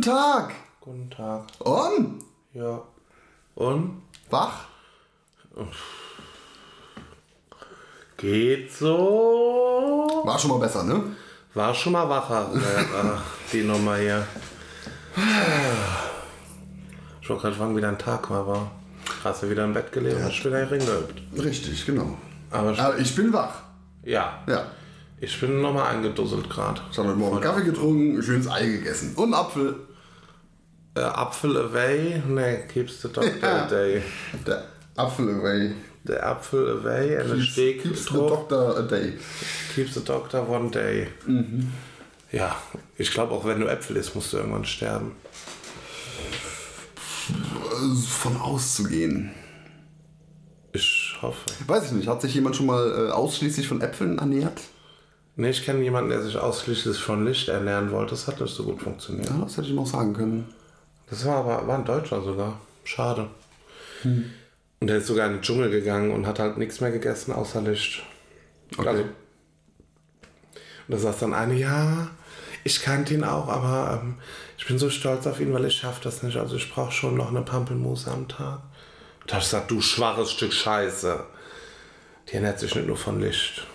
Guten Tag. Guten Tag. Und? Ja. Und? Wach? Geht so. War schon mal besser, ne? War schon mal wacher, äh, die Nummer hier. Ich wollte gerade fragen, wie dein Tag mal war. Hast du wieder im Bett gelegen und hast wieder Ring geübt. Richtig, genau. Aber Aber ich bin wach. ja, Ja. ich bin nochmal eingedusselt gerade. Ich habe heute Morgen Kaffee getrunken, schönes Ei gegessen. Und einen Apfel. Äh, Apfel away? Nee, keeps the doctor Ja. a day. Der Apfel away. Der Apfel away and Keeps, steak keeps the doctor a day. Keeps the doctor one day. Mhm. Ja, ich glaube auch wenn du Äpfel isst, musst du irgendwann sterben. Von auszugehen. Ich hoffe. Weiß ich nicht, hat sich jemand schon mal äh, ausschließlich von Äpfeln ernährt? Nee, ich kenne jemanden, der sich ausschließlich von Licht ernähren wollte. Das hat nicht so gut funktioniert. Ja, das hätte ich noch sagen können. Das war aber war ein Deutscher sogar. Schade. Hm. Und der ist sogar in den Dschungel gegangen und hat halt nichts mehr gegessen außer Licht. Okay. Also, und da saß dann eine, ja, ich kannte ihn auch, aber ähm, ich bin so stolz auf ihn, weil ich schaffe das nicht. Also ich brauche schon noch eine Pampelmuse am Tag. Da ich gesagt, du schwaches Stück Scheiße. Die ernährt sich nicht nur von Licht.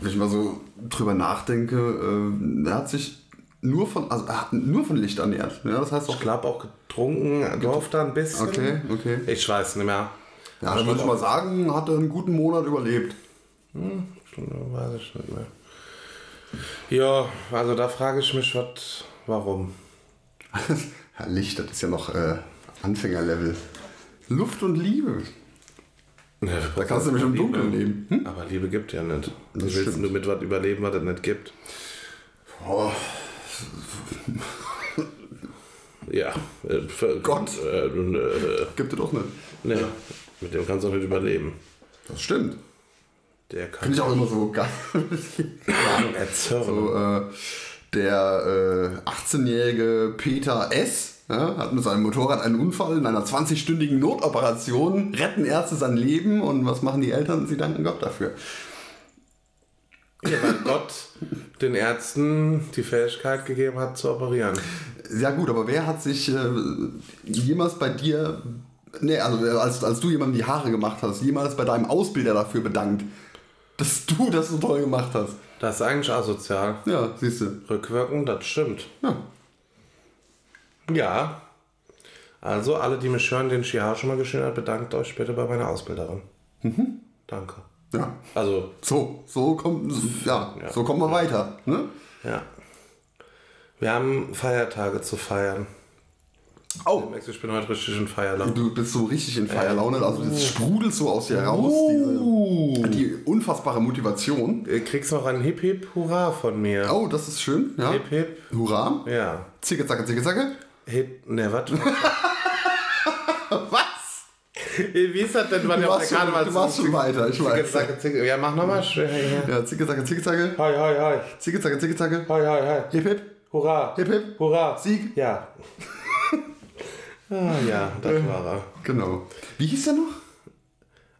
Wenn ich mal so drüber nachdenke, äh, er hat sich nur von, also hat nur von Licht ernährt. Ja, das heißt auch. Ich glaube auch getrunken, durfte ein bisschen. Okay, okay. Ich weiß nicht mehr. Ja, dann würde ich mal sagen, hat er einen guten Monat überlebt. Stunde, weiß ich nicht mehr. Ja, also da frage ich mich, was, warum? Ja, Licht, das ist ja noch äh, Anfängerlevel. Luft und Liebe. Da kannst du nämlich im Dunkeln leben. Hm? Aber Liebe gibt ja nicht. Das willst stimmt. du mit was überleben, was es nicht gibt? Oh, Ja. äh, Gott. Äh, äh, gibt es doch nicht. nee, mit dem kannst du auch nicht überleben. Das stimmt. Der kann Finde ich auch immer so geil. so, äh, der äh, 18-jährige Peter S. Ja, hat mit seinem Motorrad einen Unfall in einer 20-stündigen Notoperation, retten Ärzte sein Leben und was machen die Eltern? Sie danken Gott dafür. Ja, weil Gott den Ärzten die Fähigkeit gegeben hat zu operieren. Ja gut, aber wer hat sich äh, jemals bei dir, nee, also als, als du jemandem die Haare gemacht hast, jemals bei deinem Ausbilder dafür bedankt, dass du das so toll gemacht hast? Das ist eigentlich asozial. Ja, siehst du. Rückwirkend, das stimmt. Ja. Ja. Also, alle, die mich hören, den Shihar schon mal geschnitten hat, bedankt euch bitte bei meiner Ausbilderin. Danke. Ja. Also, So, so kommt, ja, Ja. so kommt man weiter. Ne? ja. Wir haben Feiertage zu feiern. Oh, Du merkst, ich bin heute richtig in Feierlaune. du bist so richtig in Feierlaune, also das sprudelt so aus dir raus, diese, die unfassbare Motivation. Du kriegst noch ein Hip Hip Hurra von mir. Oh, das ist schön, ja. Hip Hip. Hurra. Ja. Zicke, zacke, zicke, zacke. Hip. Ne, was? Wie ist das denn, wann Du auf der schon, Karneval du warst schon weiter, ich weiß. Ja, mach nochmal. Ja, zicke, zacke, zicke, zacke. Hi, hi, hi. Zicke, zacke, zicke, zacke. Hi, hi, hi. Hip, hip, Hurra. hip, hip. Hurra. Sieg. Ja. ah, ja, das war er. Genau. Wie hieß der noch?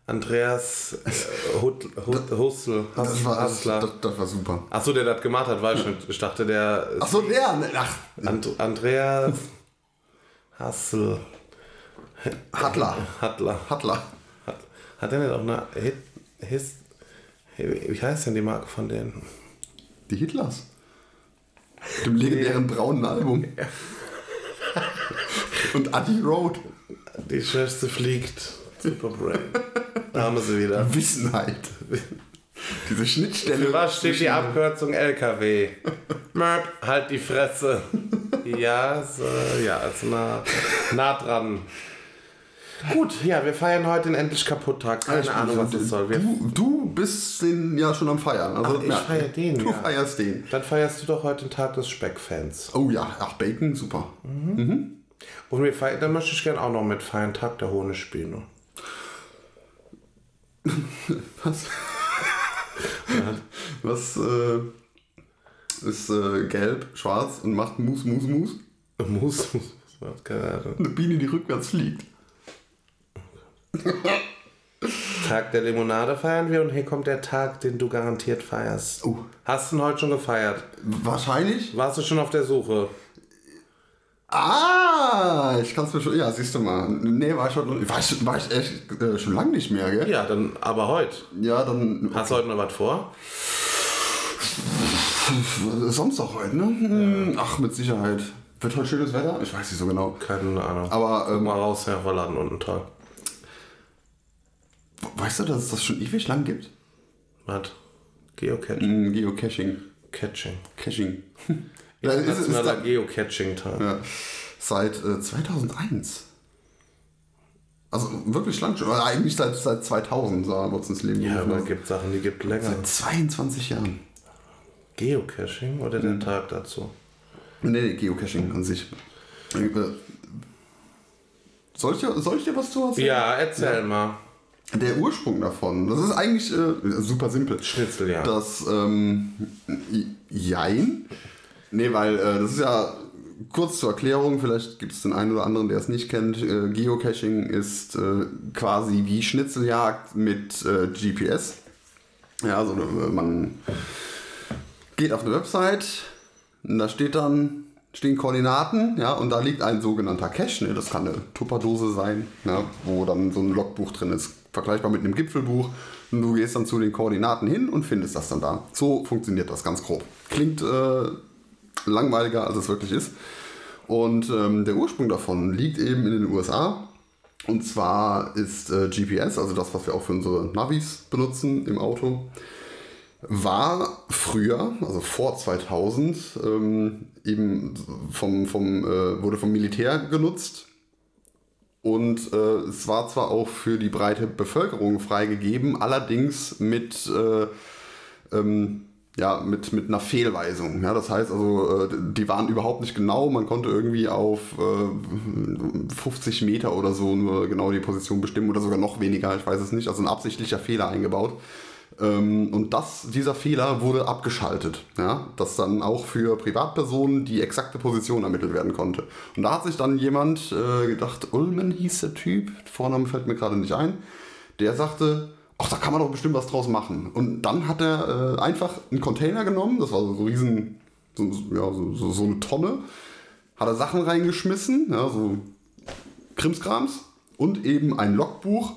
Andreas äh, Hut, Hut, Hustel. Das war, das, das, war super. Achso, der das gemacht hat, weiß ich. Ich dachte, der. Achso, der. ne, Ach, And, Andreas Hassel. Hattler. Hattler. Hattler. Hat, der nicht auch eine Hit, His, wie heißt denn die Marke von denen? Die Hitlers. Dem legendären braunen Album. Und Adi Road. Die Schwester fliegt. Superbrain. Da haben wir sie wieder. Wissenheit. Diese Schnittstelle. Für was steht die Abkürzung LKW? Möp, halt die Fresse. Ja, so, ja, ist nah, nah dran. Gut, ja, wir feiern heute den endlich kaputt Tag. Keine Ich- Ahnung, was das soll. Wir, Du, du bist den ja schon am Feiern. Also, Ach, ich ja, feier den, Du ja. feierst den. dann feierst du doch heute den Tag des Speckfans. Oh ja, ach, Bacon, super. Und wir feiern, dann möchte ich gerne auch noch mit feiern Tag der Honigbiene. Was? Was äh, ist äh, gelb, schwarz und macht Mus, Mus, Mus? Mus, Mus. Eine Biene, die rückwärts fliegt. Tag der Limonade feiern wir und hier kommt der Tag, den du garantiert feierst. Oh. Hast du ihn heute schon gefeiert? Wahrscheinlich. Warst du schon auf der Suche? Ah, ich kann es mir schon. Ja, siehst du mal. Nee, war ich schon. War ich, war ich echt äh, schon lange nicht mehr, gell? Ja, dann aber heute. Ja, dann. Hast du heute noch was vor? Samstag heute, ne? Hm, Ach, mit Sicherheit. Wird heute schönes Wetter? Ich weiß nicht so genau. Keine Ahnung. Aber ähm, mal raus, Herr Rollladen unten toll. Weißt du, dass es das schon ewig lang gibt? Was? Geocaching. Hm, Geocaching. Catching. Caching. ja, Internationaler Geocaching-Tag. ja, seit äh, 2001. Also wirklich lang schon. Oder eigentlich seit, seit 2000 so haben wir uns ins Leben Ja, aber es gibt Sachen, die gibt länger. Seit 22 Jahren. Geocaching oder der Tag dazu? Nee, nee, Geocaching an sich. Äh, Soll ich, soll ich dir was zu erzählen? Ja, erzähl mal. Der Ursprung davon, das ist eigentlich äh, super simpel. Schnitzel, ja. Das, ähm, Jein. Nee, weil äh, das ist ja kurz zur Erklärung, vielleicht gibt es den einen oder anderen, der es nicht kennt. Äh, Geocaching ist äh, quasi wie Schnitzeljagd mit äh, GPS. Ja, also äh, man geht auf eine Website, und da steht dann, stehen Koordinaten, ja, und da liegt ein sogenannter Cache, ne, das kann eine Tupperdose sein, ja, wo dann so ein Logbuch drin ist, vergleichbar mit einem Gipfelbuch. Und du gehst dann zu den Koordinaten hin und findest das dann da. So funktioniert das ganz grob. Klingt äh, langweiliger, als es wirklich ist. Und ähm, der Ursprung davon liegt eben in den USA. Und zwar ist äh, GPS, also das, was wir auch für unsere Navis benutzen im Auto, war früher, also vor 2000, ähm, eben vom, vom, äh, wurde vom Militär genutzt. Und äh, es war zwar auch für die breite Bevölkerung freigegeben, allerdings mit, äh, ähm, ja, mit, mit einer Fehlweisung. Ja, das heißt also, äh, die waren überhaupt nicht genau. Man konnte irgendwie auf äh, 50 Meter oder so nur genau die Position bestimmen oder sogar noch weniger, ich weiß es nicht. Also ein absichtlicher Fehler eingebaut. Ähm, und das, dieser Fehler wurde abgeschaltet, ja, dass dann auch für Privatpersonen die exakte Position ermittelt werden konnte. Und da hat sich dann jemand äh, gedacht, Ullman hieß der Typ, Vorname fällt mir gerade nicht ein, der sagte, ach, da kann man doch bestimmt was draus machen. Und dann hat er äh, einfach einen Container genommen, das war so ein riesen, so, ja, so, so, so eine Tonne, hat er Sachen reingeschmissen, ja, so Krimskrams und eben ein Logbuch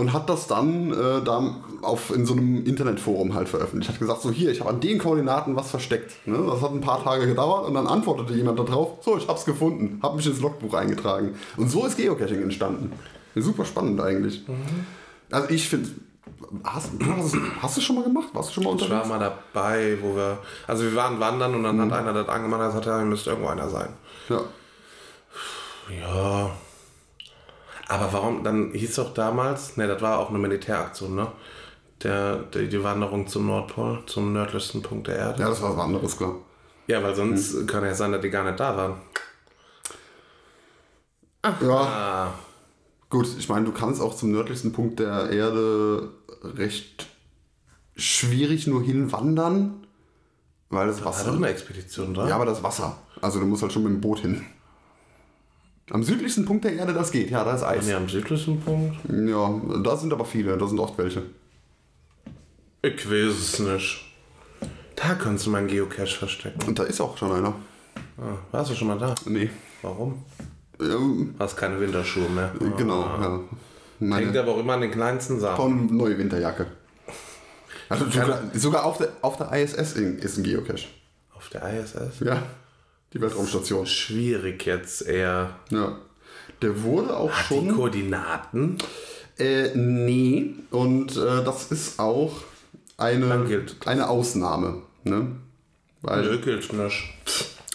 und hat das dann äh, da auf, in so einem Internetforum halt veröffentlicht. Hat gesagt, so hier, ich habe an den Koordinaten was versteckt. Ne? Das hat ein paar Tage gedauert und dann antwortete jemand darauf, so, ich hab's gefunden, hab mich ins Logbuch eingetragen. Und so ist Geocaching entstanden. Super spannend eigentlich. Also ich finde, hast, hast, hast du schon mal gemacht? Warst du schon mal Ich unterwegs? war mal dabei, wo wir. Also wir waren wandern und dann Mhm. hat einer das angemacht, hat er, müsste irgendwo einer sein. Ja. Ja. Aber warum? Dann hieß doch damals, ne, das war auch eine Militäraktion, ne? Der, der, die Wanderung zum Nordpol, zum nördlichsten Punkt der Erde. ja, das war was anderes, klar. Ja, weil sonst kann ja sein, dass die gar nicht da waren. Ja, Ah, Gut, ich meine, du kannst auch zum nördlichsten Punkt der Erde recht schwierig nur hinwandern, weil das war doch Wasser. eine Expedition da. Ja, aber das Wasser. Also du musst halt schon mit dem Boot hin. Am südlichsten Punkt der Erde, das geht, ja, da ist Eis. Ja, am südlichsten Punkt. Ja, da sind aber viele, da sind oft welche. Ich weiß es nicht. Da könntest du meinen Geocache verstecken. Und da ist auch schon einer. Ah, warst du schon mal da? Nee. Warum? Ähm, Hast keine Winterschuhe mehr. genau, Ah. ja. Hängt Meine aber auch immer an den kleinsten Sachen. eine neue Winterjacke. Also sogar, sogar auf, der, auf der ISS ist ein Geocache. Auf der ISS? Ja, die Weltraumstation. Schwierig jetzt eher. Ja. Der wurde auch Die schon. Koordinaten. Äh, nee. Und äh, das ist auch eine, eine Ausnahme. Ne? Weil, Nö, gilt nicht.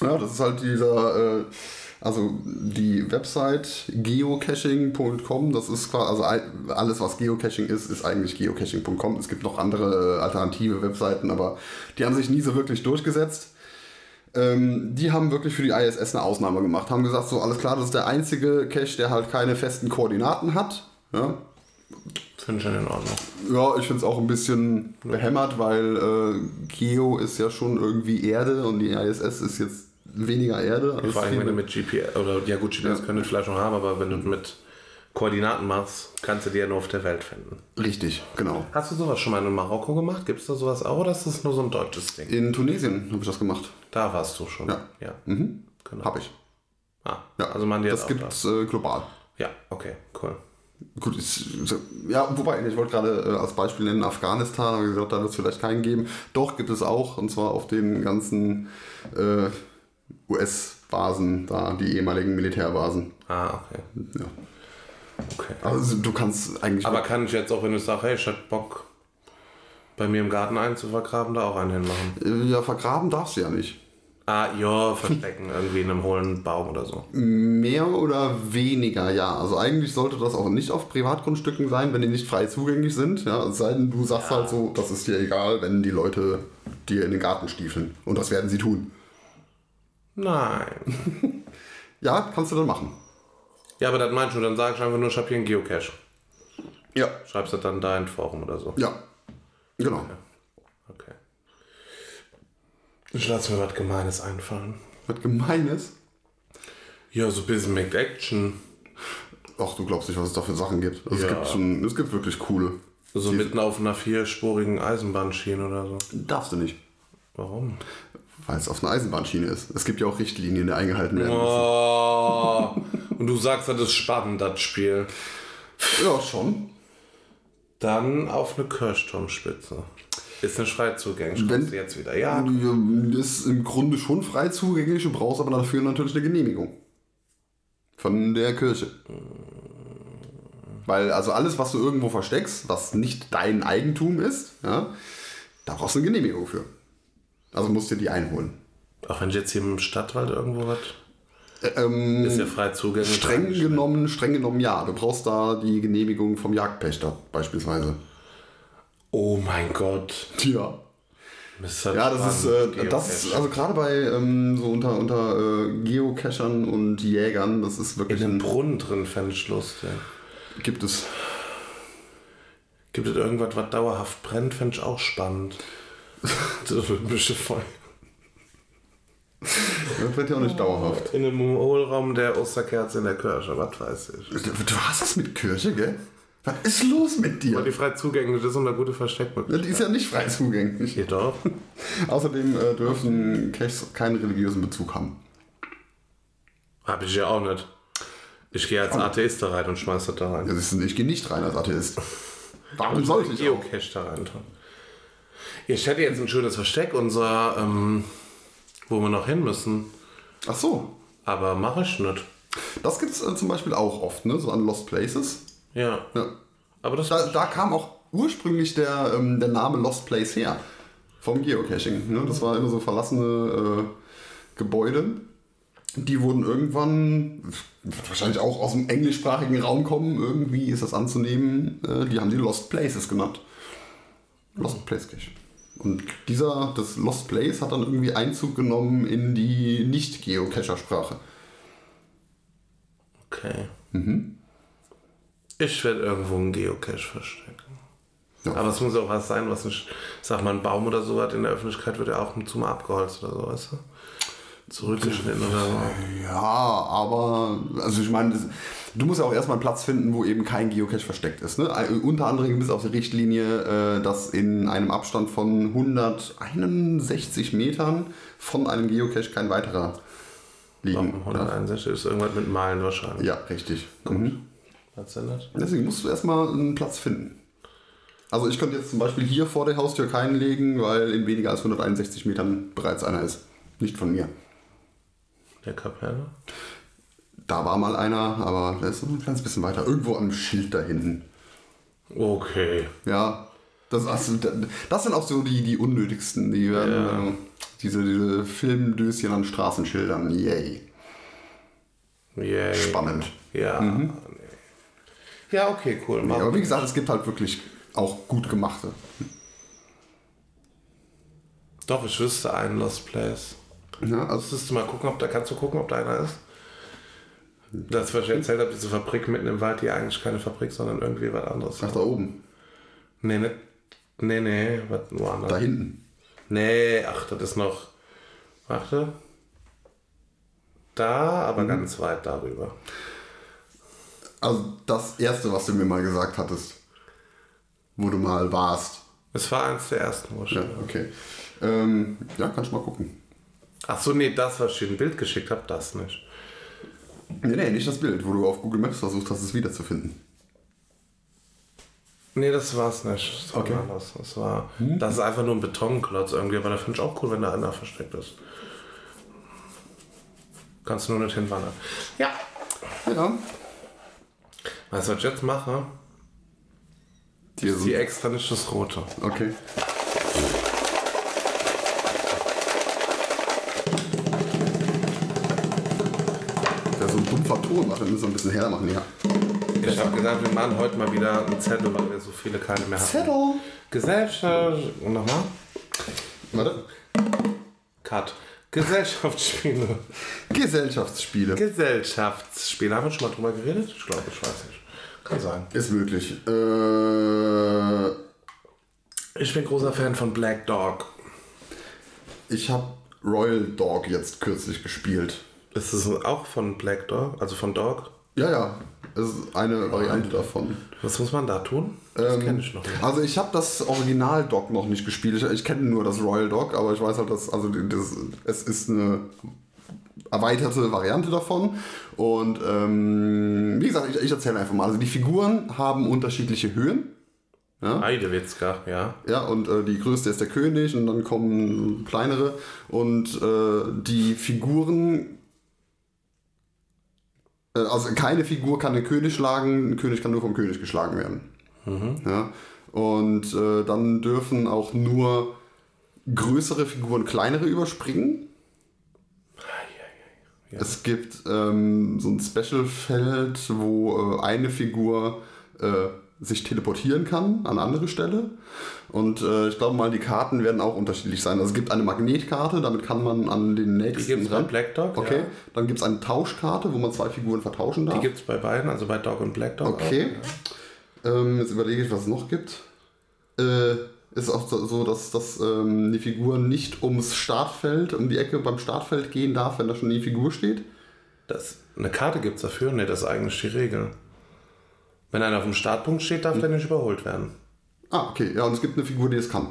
ja, das ist halt dieser, äh, also die Website geocaching.com, das ist quasi, also all- alles was Geocaching ist, ist eigentlich geocaching.com. Es gibt noch andere äh, alternative Webseiten, aber die haben sich nie so wirklich durchgesetzt. Ähm, die haben wirklich für die ISS eine Ausnahme gemacht, haben gesagt, so alles klar, das ist der einzige Cache, der halt keine festen Koordinaten hat. Ja, Finde ich schon in Ordnung. Ja, ich finde es auch ein bisschen behämmert, weil äh, Geo ist ja schon irgendwie Erde und die ISS ist jetzt weniger Erde. Vor allem, wenn du mit GPS, oder ja gut, GPS können wir vielleicht noch haben, aber wenn du mit Koordinaten machst, kannst du die ja nur auf der Welt finden. Richtig, genau. Hast du sowas schon mal in Marokko gemacht? Gibt es da sowas auch oder ist das nur so ein deutsches Ding? In Tunesien habe ich das gemacht. Da warst du schon. Ja. ja. Mhm. Genau. Hab ich. Ah, Ja, also die das gibt es äh, global. Ja, okay, cool. Gut, so- ja, wobei, ich wollte gerade äh, als Beispiel nennen Afghanistan, aber gesagt, da wird es vielleicht keinen geben. Doch, gibt es auch, und zwar auf den ganzen äh, US-Basen, da die ehemaligen Militärbasen. Ah, okay. Ja. okay. Also du kannst eigentlich. Aber kann ich jetzt auch, wenn ich sage, hey, ich hätte Bock, bei mir im Garten einen zu vergraben, da auch einen hinmachen? äh, ja, vergraben darfst du ja nicht. Ah, ja, verstecken, irgendwie in einem hohlen Baum oder so. Mehr oder weniger, ja. Also eigentlich sollte das auch nicht auf Privatgrundstücken sein, wenn die nicht frei zugänglich sind. Ja, es sei denn, du sagst halt so, das ist dir egal, wenn die Leute dir in den Garten stiefeln. Und das werden sie tun. Nein. Ja, kannst du dann machen. Ja, aber das meinst du, dann sag ich einfach nur, ich habe hier einen Geocache. Ja. Schreibst du dann da in Forum oder so. Ja. Genau. Okay. Ich lasse mir was Gemeines einfallen. Was Gemeines. Ja, so ein bisschen Make Action. Ach, du glaubst nicht, was es da für Sachen gibt. Also Ja. es, gibt schon, es gibt wirklich coole. So mitten auf einer vierspurigen Eisenbahnschiene oder so. Darfst du nicht. Warum? Weil es auf einer Eisenbahnschiene ist. Es gibt ja auch Richtlinien, die eingehalten werden müssen. Oh, und du sagst, das ist spannend, das Spiel. Ja, schon. Dann auf eine Kirchturmspitze. Ist nicht frei zugänglich. Wenn- jetzt wieder ja. Ist im Grunde schon frei zugänglich, du brauchst aber dafür natürlich eine Genehmigung. Von der Kirche. Weil also alles, was du irgendwo versteckst, was nicht dein Eigentum ist, ja, da brauchst du eine Genehmigung für. Also musst du dir die einholen. Auch wenn ich jetzt hier im Stadtwald irgendwo was. Ähm, Ist ja frei zugänglich. streng eigentlich. genommen, streng genommen ja. Du brauchst da die Genehmigung vom Jagdpächter beispielsweise. Oh mein Gott. Ja. Ja, das ist, äh, das also gerade bei ähm, so unter, unter äh, Geocachern und Jägern, das ist wirklich In einem ein, Brunnen drin fände ich lustig. gibt es. Gibt es irgendwas, was dauerhaft brennt, fände ich auch spannend. so olympische Feuer. Das wird ja auch nicht dauerhaft. In einem Hohlraum der Osterkerze in der Kirche, was weiß ich. Du hast das mit Kirche, gell? Was ist los mit dir? die frei zugänglich ist und eine gute Versteckmöglichkeit. Die ist ja nicht frei zugänglich. Jedoch. Außerdem äh, dürfen Caches keinen religiösen Bezug haben. Habe ich ja auch nicht. Ich gehe als Atheist da rein und schmeiß das da rein. Ja, ich gehe nicht rein als Atheist. Warum sollte ich? Geocache da rein tun. Ich hätte jetzt ein schönes Versteck, unser, ähm, wo wir noch hin müssen. Ach so. Aber mache ich nicht. Das gibt es äh, zum Beispiel auch oft, ne? so an Lost Places. Ja. Ja. Aber das Da, da kam auch ursprünglich der, ähm, der Name Lost Place her. Vom Geocaching. Ne? Das war immer so verlassene äh, Gebäude. Die wurden irgendwann, wahrscheinlich auch aus dem englischsprachigen Raum kommen, irgendwie ist das anzunehmen, äh, die haben die Lost Places genannt. Lost Place Cache. Und dieser, das Lost Place hat dann irgendwie Einzug genommen in die Nicht-Geocacher-Sprache. Okay. Mhm. Ich werde irgendwo einen Geocache verstecken. Ja. Aber es muss auch was sein, was nicht, sag mal, ein Baum oder so hat in der Öffentlichkeit, wird ja auch zu mal abgeholzt oder so, weißt du? Zurückgeschnitten oder so. Ja, aber, also ich meine, du musst ja auch erstmal einen Platz finden, wo eben kein Geocache versteckt ist. Ne? Äh, Unter anderem gibt es auch die Richtlinie, äh, dass in einem Abstand von 161 Metern von einem Geocache kein weiterer liegen Warum darf. 161 ist irgendwas mit Meilen wahrscheinlich. Ja, richtig. Mhm. Das? Deswegen musst du erstmal einen Platz finden. Also ich könnte jetzt zum Beispiel hier vor der Haustür keinen legen, weil in weniger als 161 Metern bereits einer ist. Nicht von mir. Der Kapelle? Da war mal einer, aber der ist so ein kleines bisschen weiter. Irgendwo am Schild da hinten. Okay. Ja, das, also, das sind auch so die, die unnötigsten. Die werden, Ja. äh, diese, diese Filmdöschen an Straßenschildern. Yay. Yay. Spannend. Ja. Nee. Ja, okay, cool. Mach. aber wie gesagt, es gibt halt wirklich auch gut gemachte. Doch, ich wüsste einen Lost Place. Ja, also, Müsstest du mal gucken, ob da kannst du gucken, ob da einer ist? Das, was ich erzählt habe, diese Fabrik mitten im Wald, die eigentlich keine Fabrik, sondern irgendwie was anderes. ach, da oben. Nee, nicht. Nee, nee, was woanders. Da hinten. Nee, ach, das ist noch. Warte. Da, aber ganz weit darüber. Also das erste, was du mir mal gesagt hattest, wo du mal warst. Es war eins der ersten, wo ich Ja, okay. Ähm, ja, kannst du mal gucken. Ach so, nee, das, was ich dir ein Bild geschickt habe, das nicht. Nee, nee, nicht das Bild, wo du auf Google Maps versucht hast, es wiederzufinden. Nee, das war's nicht. Das war Okay. anders. Das war. Das ist einfach nur ein Betonklotz irgendwie, aber da finde ich auch cool, wenn da einer versteckt ist. Kannst du nur nicht hinwandern. Ja. Ja. Weißt du, was ich jetzt mache? Die Die extra nicht das Rote. Okay. Ja, so ein dumpfer Ton machen, wir müssen wir ein bisschen heller machen, ja. Ich habe gesagt, wir machen heute mal wieder einen Zettel, weil wir so viele keine mehr haben. Zettel. Gesellschaft. Und nochmal? Warte. Cut. Gesellschaftsspiele. Gesellschaftsspiele. Gesellschaftsspiele. Haben wir schon mal drüber geredet? Ich glaube, ich weiß nicht. Kann sein. Ist möglich. Äh, Ich bin großer Fan von Black Dog. ich habe Royal Dog jetzt kürzlich gespielt. Ist es auch von Black Dog? Also von Dog? Ja, ja. Es ist eine Variante davon. Was muss man da tun? Das kenne ich noch nicht. Also ich habe das Original Dog noch nicht gespielt. Ich, ich kenne nur das Royal Dog, aber ich weiß halt, dass also das, es ist eine erweiterte Variante davon. Und ähm, wie gesagt, ich, ich erzähle einfach mal. Also die Figuren haben unterschiedliche Höhen. Heidewitzka, ja. Ja, und äh, die größte ist der König und dann kommen kleinere. Und äh, die Figuren. Äh, also keine Figur kann den König schlagen, ein König kann nur vom König geschlagen werden. Ja? Und äh, dann dürfen auch nur größere Figuren kleinere überspringen. Es gibt ähm, so ein Special-Feld, wo äh, eine Figur äh, sich teleportieren kann an andere Stelle. Und äh, ich glaube mal, die Karten werden auch unterschiedlich sein. Also es gibt eine Magnetkarte, damit kann man an den nächsten Die gibt es bei. Black Dog. Okay, Ja. dann gibt es eine Tauschkarte, wo man zwei Figuren vertauschen darf. Die gibt es bei beiden, also bei Dog und Black Dog. Okay. Ähm, jetzt überlege ich, was es noch gibt. Äh, ist auch so, so, dass, dass ähm, die Figur nicht ums Startfeld, um die Ecke beim Startfeld gehen darf, wenn da schon die Figur steht. Das, eine Karte gibt es dafür? Ne, das ist eigentlich die Regel. Wenn einer auf dem Startpunkt steht, darf der nicht überholt werden. Ah, okay. Ja, und es gibt eine Figur, die es kann.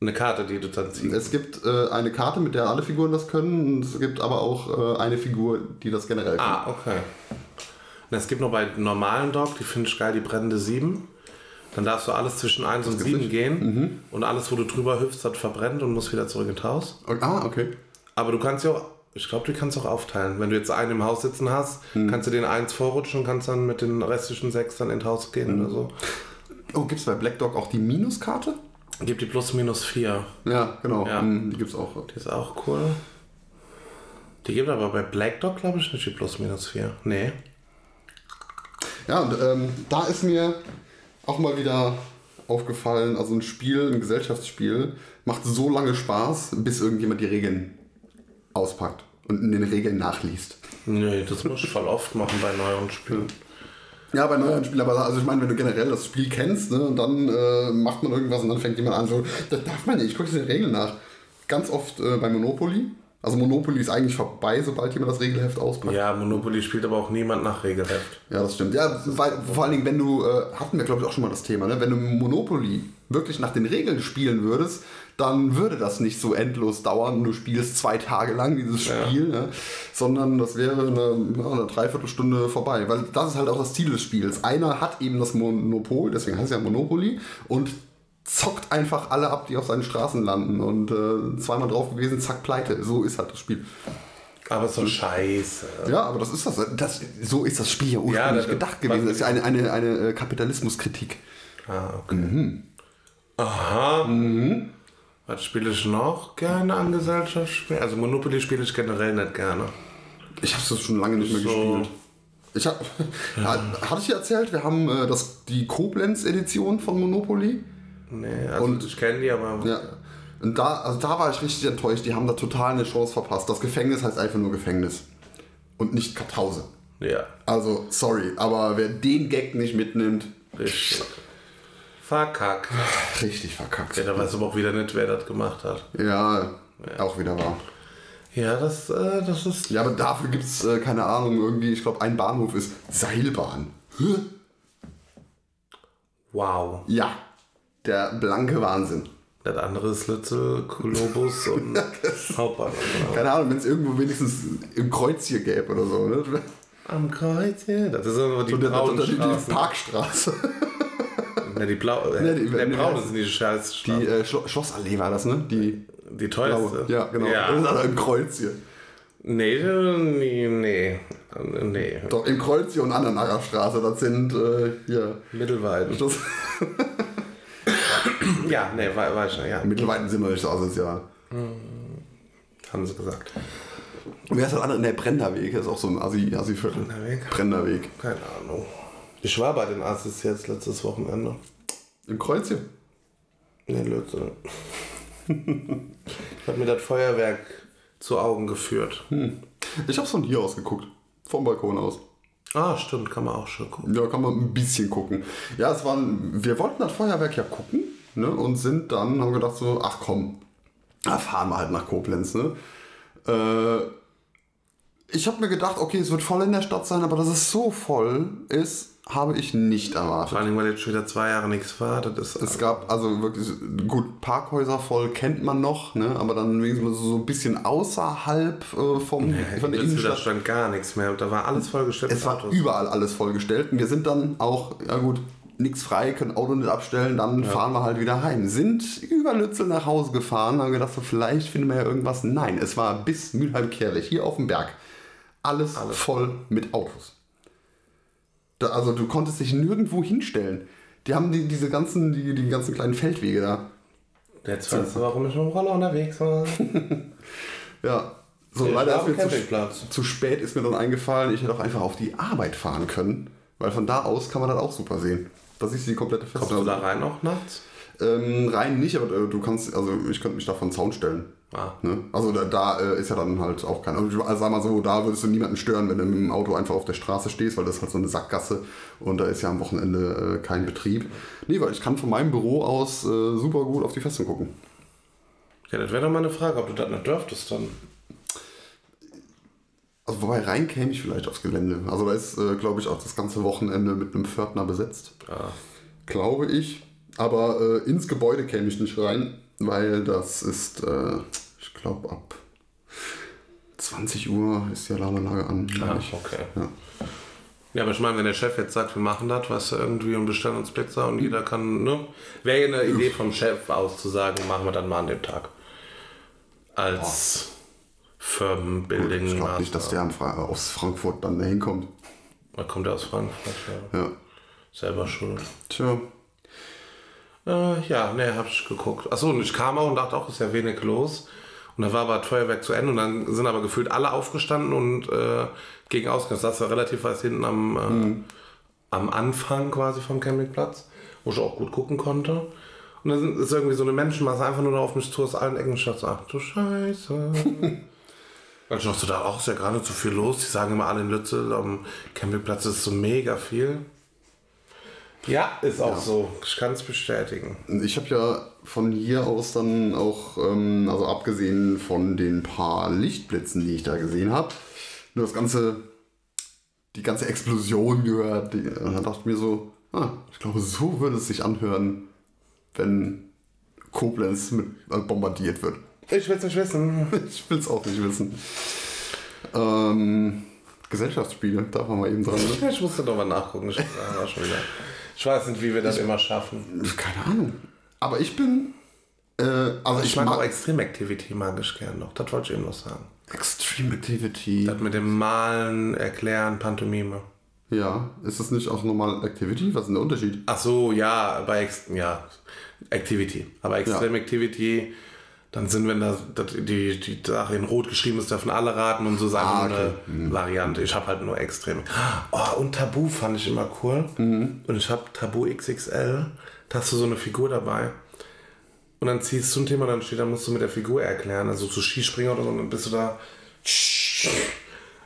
Eine Karte, die du dann ziehst. Es gibt äh, eine Karte, mit der alle Figuren das können. Und es gibt aber auch äh, eine Figur, die das generell kann. Ah, okay. Und es gibt noch bei normalen Dog, die finde ich geil, die brennende 7. Dann darfst du alles zwischen 1 und 7 gehen. Und alles, wo du drüber hüpfst, hat verbrennt und muss wieder zurück ins Haus. Okay. Ah, okay. Aber du kannst ja auch, ich glaube, du kannst auch aufteilen. Wenn du jetzt einen im Haus sitzen hast, kannst du den eins vorrutschen und kannst dann mit den restlichen sechs dann ins Haus gehen oder so. Oh, gibt es bei Black Dog auch die Minuskarte? Gibt die plus minus 4. Ja, genau. Ja. Hm, Die gibt es auch. Die ist auch cool. Die gibt aber bei Black Dog, glaube ich, nicht die plus minus 4. Nee. Ja, und ähm, da ist mir auch mal wieder aufgefallen, also ein Spiel, ein Gesellschaftsspiel, macht so lange Spaß, bis irgendjemand die Regeln auspackt und in den Regeln nachliest. Nee, das muss ich voll oft machen bei neueren Spielen. Ja, bei neueren Spielen, aber also ich meine, wenn du generell das Spiel kennst, ne, und dann äh, macht man irgendwas und dann fängt jemand an, so, das darf man nicht, ich gucke jetzt die Regeln nach. Ganz oft äh, bei Monopoly. Also Monopoly ist eigentlich vorbei, sobald jemand das Regelheft auspackt. Ja, Monopoly spielt aber auch niemand nach Regelheft. Ja, das stimmt. Ja, weil, vor allen Dingen, wenn du, äh, hatten wir glaube ich auch schon mal das Thema, ne? wenn du Monopoly wirklich nach den Regeln spielen würdest, dann würde das nicht so endlos dauern und du spielst zwei Tage lang dieses Spiel, ne? sondern das wäre eine, ja, eine Dreiviertelstunde vorbei. Weil das ist halt auch das Ziel des Spiels. Einer hat eben das Monopol, deswegen heißt es ja Monopoly, und zockt einfach alle ab, die auf seinen Straßen landen und äh, zweimal drauf gewesen, zack, pleite. So ist halt das Spiel. Aber so scheiße. Ja, aber das ist das. das so ist das Spiel ja ursprünglich Ja, das- gedacht gewesen. Das ist ja eine, eine, eine äh, Kapitalismuskritik. Ah, okay. Aha. Was spiele ich noch gerne an Gesellschaftsspielen? Also Monopoly spiele ich generell nicht gerne. Ich habe es schon lange nicht mehr So. gespielt. Ich hab, hatte ich dir erzählt, wir haben äh, das, die Koblenz-Edition von Monopoly. Nee, also Und- ich kenne die, aber Ja. Und da, also da war ich richtig enttäuscht. Die haben da total eine Chance verpasst. Das Gefängnis heißt einfach nur Gefängnis. Und nicht Kartause. ja, Also, sorry, aber wer den Gag nicht mitnimmt, richtig. Verkackt. richtig verkackt. Ja, da weiß aber auch wieder nicht, wer das gemacht hat. Ja, auch wieder wahr. Ja, das, äh, das ist. Ja, aber dafür gibt es, äh, keine Ahnung, irgendwie, ich glaube, ein Bahnhof ist Seilbahn. Wow. Ja, der blanke Wahnsinn. Das andere ist Lützel, Globus und Hauptbahnhof. genau. Keine Ahnung, wenn es irgendwo wenigstens im Kreuz hier gäbe oder so. Ne? Am Kreuz, ja. Das ist aber die dann die, die. Parkstraße. Ne, die blau, äh, die- der wie braune sind die scheiß Die äh, Schlo Schlossallee war das, ne? Die Die blaue. teuerste. Ja, genau. Das Ja. ist aber im Kreuz hier. Nee, nee, nee. Nee. Doch, im Kreuz hier und an der Narrerstraße, das sind äh, hier. Mittelweiden. Das, Ja, nee, we weiß schon, ja. Mittelweiten sind noch nicht so asozial. Haben sie gesagt. Und wer ist das andere? Ne, Brennerweg ist auch so ein Assi, Assi? Brennerweg. Keine Ahnung. Ich war bei den Assis jetzt letztes Wochenende. Im Kreuz hier. Nee, Lützel. ich hab mir das Feuerwerk zu Augen geführt. Ich hab's von hier aus geguckt. Vom Balkon aus. Ah, stimmt, kann man auch schon gucken. Ja, kann man ein bisschen gucken. Ja, es waren, wir wollten das Feuerwerk ja gucken, ne? Und sind dann, haben gedacht so, ach komm, da fahren wir halt nach Koblenz, ne? Äh, ich habe mir gedacht, okay, es wird voll in der Stadt sein, aber dass es so voll ist, habe ich nicht erwartet. Vor allem, weil jetzt schon wieder zwei Jahre nichts war. Das Es gab also wirklich, gut, Parkhäuser voll kennt man noch, ne? aber dann wenigstens so ein bisschen außerhalb äh, vom, von der da Innenstadt. stand gar nichts mehr. Da war alles vollgestellt. Es war Autos. überall alles vollgestellt und wir sind dann auch, ja gut, nichts frei, können Auto nicht abstellen, dann fahren wir halt wieder heim. Sind über Lützel nach Hause gefahren, haben gedacht, so vielleicht finden wir ja irgendwas. Nein, es war bis Mülheim-Kerlich, hier auf dem Berg. Alles, voll mit Autos. Also du konntest dich nirgendwo hinstellen. Die haben die, diese ganzen, die, die ganzen kleinen Feldwege da. Jetzt weißt du, warum ich mit dem Roller unterwegs war. Ja. So, Ja, leider ist mir zu, zu spät ist mir dann eingefallen, ich hätte auch einfach auf die Arbeit fahren können. Weil von da aus kann man das auch super sehen. Da siehst du die komplette Kommst Festung. du da rein auch nachts? Ähm, rein nicht, aber äh, du kannst, also ich könnte mich da von Zaun stellen. Ah. Ne? Also da, da äh, ist ja dann halt auch kein. Also sag mal so, da würdest du niemanden stören, wenn du mit dem Auto einfach auf der Straße stehst, weil das ist halt so eine Sackgasse und da ist ja am Wochenende äh, kein Betrieb. Nee, weil ich kann von meinem Büro aus äh, super gut auf die Festung gucken. Ja, das wäre doch mal eine Frage, ob du das nicht dürftest dann. Also wobei rein käme ich vielleicht aufs Gelände. Also da ist, äh, glaube ich, auch das ganze Wochenende mit einem Pförtner besetzt. Ah. Glaube ich. Aber äh, ins Gebäude käme ich nicht rein, weil das ist, äh, ich glaube, ab 20 Uhr ist die Alarmanlage an. Ah, okay. Ja. Ja, aber ich meine, wenn der Chef jetzt sagt, wir machen das, was irgendwie und bestellen uns Pizza und jeder kann, ne? Wäre ja eine Idee vom Chef aus zu sagen, machen wir dann mal an dem Tag. Als Firmenbuilding. Ich glaube nicht, dass der Fra- aus Frankfurt dann dahin kommt. Da kommt er aus Frankfurt, ja. Ja. Selber schuld. Tja. Äh, ja, ne, hab ich geguckt. Achso, und ich kam auch und dachte auch, ist ja wenig los. Und dann war aber das Feuerwerk zu Ende und dann sind aber gefühlt alle aufgestanden und äh, gegen Ausgang. Das saß ja relativ weit hinten am, äh, am Anfang quasi vom Campingplatz, wo ich auch gut gucken konnte. Und dann sind- ist irgendwie so eine Menschenmasse einfach nur noch auf mich zu aus allen Ecken. Ich dachte, so, ach du Scheiße. Und ich dachte, da auch ist ja gerade nicht so viel los. Die sagen immer alle in Lützel, am Campingplatz ist so mega viel. Ja, ist auch so. Ich kann es bestätigen. Ich habe ja von hier aus dann auch, ähm, also abgesehen von den paar Lichtblitzen, die ich da gesehen habe, nur das ganze, die ganze Explosion gehört. Die, und dann dachte ich mir so, ah, ich glaube, so würde es sich anhören, wenn Koblenz mit, äh, bombardiert wird. Ich will es nicht wissen. Ich will es auch nicht wissen. Ähm, Gesellschaftsspiele, darf man mal eben dran. Ne? Ich musste nochmal nachgucken. Ich, war schon wieder. Ich weiß nicht, wie wir das immer schaffen. Keine Ahnung. Aber ich bin, äh, also Ich ich, meine auch mag Extreme Activity mag ich gern noch. Das wollte ich eben noch sagen. Extreme Activity. Das mit dem Malen, Erklären, Pantomime. Ja, ist das nicht auch normal Activity? Was ist denn der Unterschied? Ach so, ja, bei Ex ja, Activity. Aber Extreme Activity, dann sind, wenn da das, die, die Sache in Rot geschrieben ist, dürfen alle raten und so ist einfach Ah, nur eine Variante. Ich habe halt nur Extreme. Oh, und Tabu fand ich immer cool. Und ich habe Tabu XXL. Da hast du so eine Figur dabei. Und dann ziehst du ein Thema, dann steht, dann musst du mit der Figur erklären. Also zu Skispringer oder so, und dann bist du da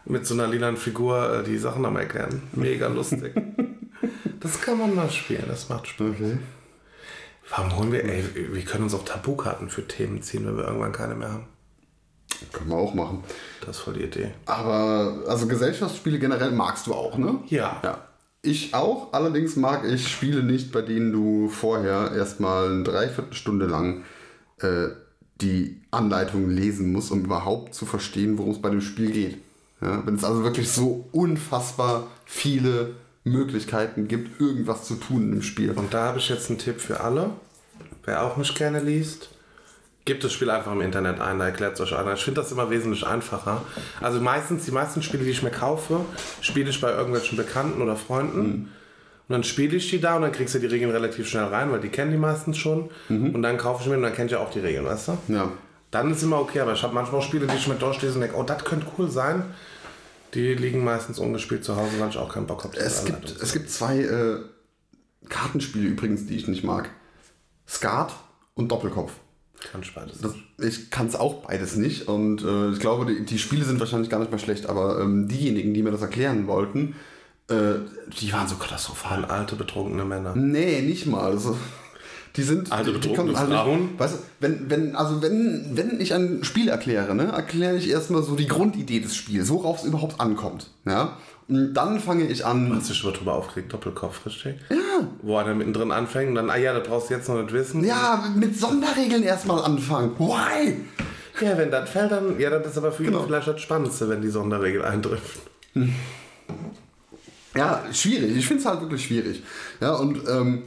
mit so einer lilanen Figur äh, die Sachen am erklären. Mega lustig. das kann man mal spielen, das macht Spaß. Okay. Warum holen wir, ey, wir können uns auch Tabukarten für Themen ziehen, wenn wir irgendwann keine mehr haben. Können wir auch machen. Das ist voll die Idee. Aber, also Gesellschaftsspiele generell magst du auch, ne? Ja. Ja. Ich auch, allerdings mag ich Spiele nicht, bei denen du vorher erstmal eine Dreiviertelstunde lang äh, die Anleitung lesen muss, um überhaupt zu verstehen, worum es bei dem Spiel geht. Ja, wenn es also wirklich so unfassbar viele Möglichkeiten gibt, irgendwas zu tun im Spiel. Und da habe ich jetzt einen Tipp für alle. Wer auch nicht gerne liest, gebt das Spiel einfach im Internet ein, da erklärt es euch einer. Ich finde das immer wesentlich einfacher. Also meistens, die meisten Spiele, die ich mir kaufe, spiele ich bei irgendwelchen Bekannten oder Freunden. Mhm. Und dann spiele ich die da und dann kriegst du die Regeln relativ schnell rein, weil die kennen die meistens schon. Mhm. Und dann kaufe ich mir und dann kennt ihr auch die Regeln, weißt du? Ja. Dann ist immer okay, aber ich habe manchmal auch Spiele, die ich mir durchlese und denke, oh, das könnte cool sein. Die liegen meistens ungespielt zu Hause, weil ich auch keinen Bock habe. Es gibt, es gibt zwei äh, Kartenspiele übrigens, die ich nicht mag. Skat und Doppelkopf. Kann ich beides. Das, ich kann es auch beides nicht und äh, ich glaube, die, die, Spiele sind wahrscheinlich gar nicht mehr schlecht, aber ähm, diejenigen, die mir das erklären wollten, äh, die waren so katastrophal. Alte, betrunkene Männer. Nee, nicht mal. Also, die sind. Alte, die, die Frauen. Weißt du, wenn, wenn, also wenn, wenn ich ein Spiel erkläre, ne, erkläre ich erstmal so die Grundidee des Spiels, worauf es überhaupt ankommt. Ja? Und dann fange ich an. Hast du schon mal drüber aufgeregt, Doppelkopf, richtig? Ja. Wo einer mittendrin anfängt und dann, ah ja, das brauchst du jetzt noch nicht wissen. Ja, mit Sonderregeln erstmal anfangen. Why? Ja, wenn das fällt, dann, ja, das ist aber für ihn Genau. vielleicht das Spannendste, wenn die Sonderregel eintrifft. Ja, schwierig. Ich finde es halt wirklich schwierig. Ja, und ähm,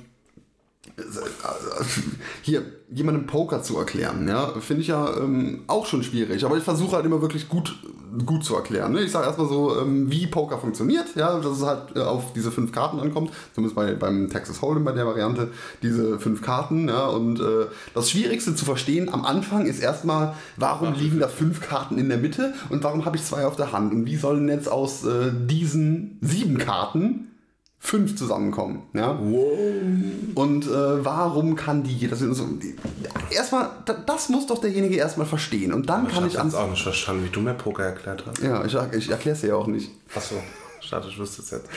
hier jemandem Poker zu erklären, ja, finde ich ja ähm, auch schon schwierig. Aber ich versuche halt immer wirklich gut, gut zu erklären. Ne? Ich sage erstmal so, ähm, wie Poker funktioniert, ja, dass es halt äh, auf diese fünf Karten ankommt. Zumindest bei, beim Texas Hold'em bei der Variante, diese fünf Karten, ja. Und äh, das Schwierigste zu verstehen am Anfang ist erstmal, warum liegen da fünf Karten in der Mitte und warum habe ich zwei auf der Hand? Und wie sollen jetzt aus äh, diesen sieben Karten fünf zusammenkommen. Ja? Und äh, warum kann die jeder so, die- erstmal, da- das muss doch derjenige erstmal verstehen. Und dann Ich kann habe ich jetzt ans. auch nicht verstanden, wie du mir Poker erklärt hast. Ja, ich, ich erkläre es dir ja auch nicht. Achso, ich dachte, ich wüsste es jetzt.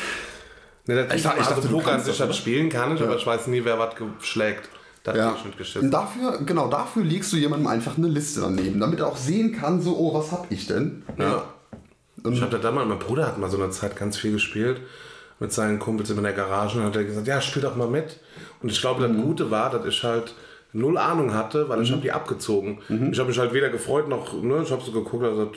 Nee, das Ich dachte- ich also dachte, du Poker an sich das, spielen kann ich, aber ich weiß nie, wer was geschlägt. Da Ja. ja. ich nicht geschissen. Dafür, genau, dafür legst du jemandem einfach eine Liste daneben, damit er auch sehen kann, so, oh, was hab ich denn? Ja. Ich habe da damals, mein Bruder hat mal so eine Zeit ganz viel gespielt mit seinen Kumpels in der Garage und hat er gesagt, ja, spiel doch mal mit. Und ich glaube, das Gute war, dass ich halt null Ahnung hatte, weil ich habe die abgezogen. Ich habe mich halt weder gefreut noch, ne, ich habe so geguckt also,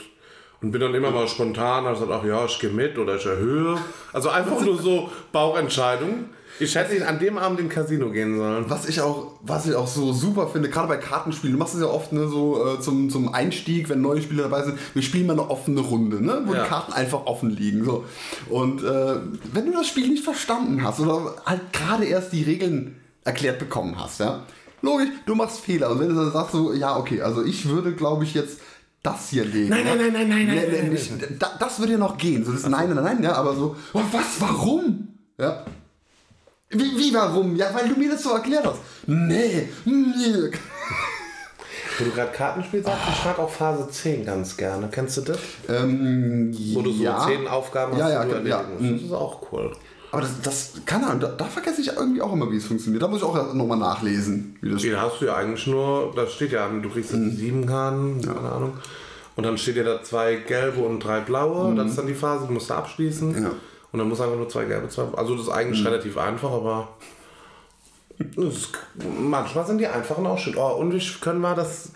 und bin dann immer mal spontan, also ach ja, ich gehe mit oder ich erhöhe. Also einfach nur so Bauchentscheidung. Ich hätte an dem Abend in Casino gehen sollen. Was ich auch, was ich auch so super finde, gerade bei Kartenspielen, du machst es ja oft ne, so äh, zum, zum Einstieg, wenn neue Spieler dabei sind, wir spielen mal eine offene Runde, ne, wo Ja. die Karten einfach offen liegen. So. Und äh, wenn du das Spiel nicht verstanden hast oder halt gerade erst die Regeln erklärt bekommen hast, ja, logisch, du machst Fehler. Und wenn du dann sagst so, ja, okay, also ich würde, glaube ich, jetzt das hier legen. Nein, nein, nein, nein, nein, nein, nee, nein, nicht, da, das würde ja noch gehen. So, das nein, nein, nein, ja, aber so, oh, was, warum? Ja. Wie, wie warum? Ja, weil du mir das so erklärt hast. Nee, nee. Wo du gerade Kartenspiel sagst, ich mag auch Phase 10 ganz gerne. Kennst du das? Ähm, Wo du so ja. zehn Aufgaben hast, Ja, ja, die du ja. erledigen musst. Das ist auch cool. Aber das, das keine Ahnung, da, da vergesse ich irgendwie auch immer, wie es funktioniert. Da muss ich auch nochmal nachlesen, wie das Den hast du ja eigentlich nur, da steht ja, du kriegst Mhm. jetzt sieben Karten, keine Ahnung. Und dann steht ja da zwei gelbe und drei blaue. Das ist dann die Phase, die musst du abschließen. Mhm. Ja. Mhm. Und dann muss einfach nur zwei gelbe, zwei. Also das ist eigentlich relativ einfach, aber das ist, manchmal sind die einfachen auch schön. Oh, und wie können wir das?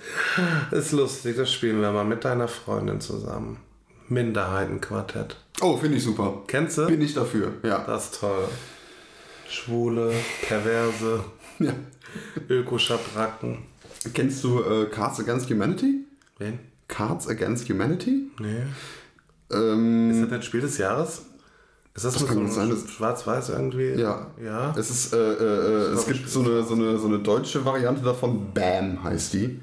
Ist lustig, das spielen wir mal mit deiner Freundin zusammen. Minderheitenquartett. Oh, finde ich super. Kennst du? Bin ich dafür, ja. Das ist toll. Schwule, Perverse, ja. Ökoschabracken. Kennst du äh, Cards Against Humanity? Wen? Cards Against Humanity? Nee. Ähm, Ist das ein Spiel des Jahres? Ist das, Das so das- Schwarz-Weiß irgendwie? ja. Ja. Es ist, äh, äh, äh, es gibt so eine, so, eine, so eine deutsche Variante davon, BAM heißt die.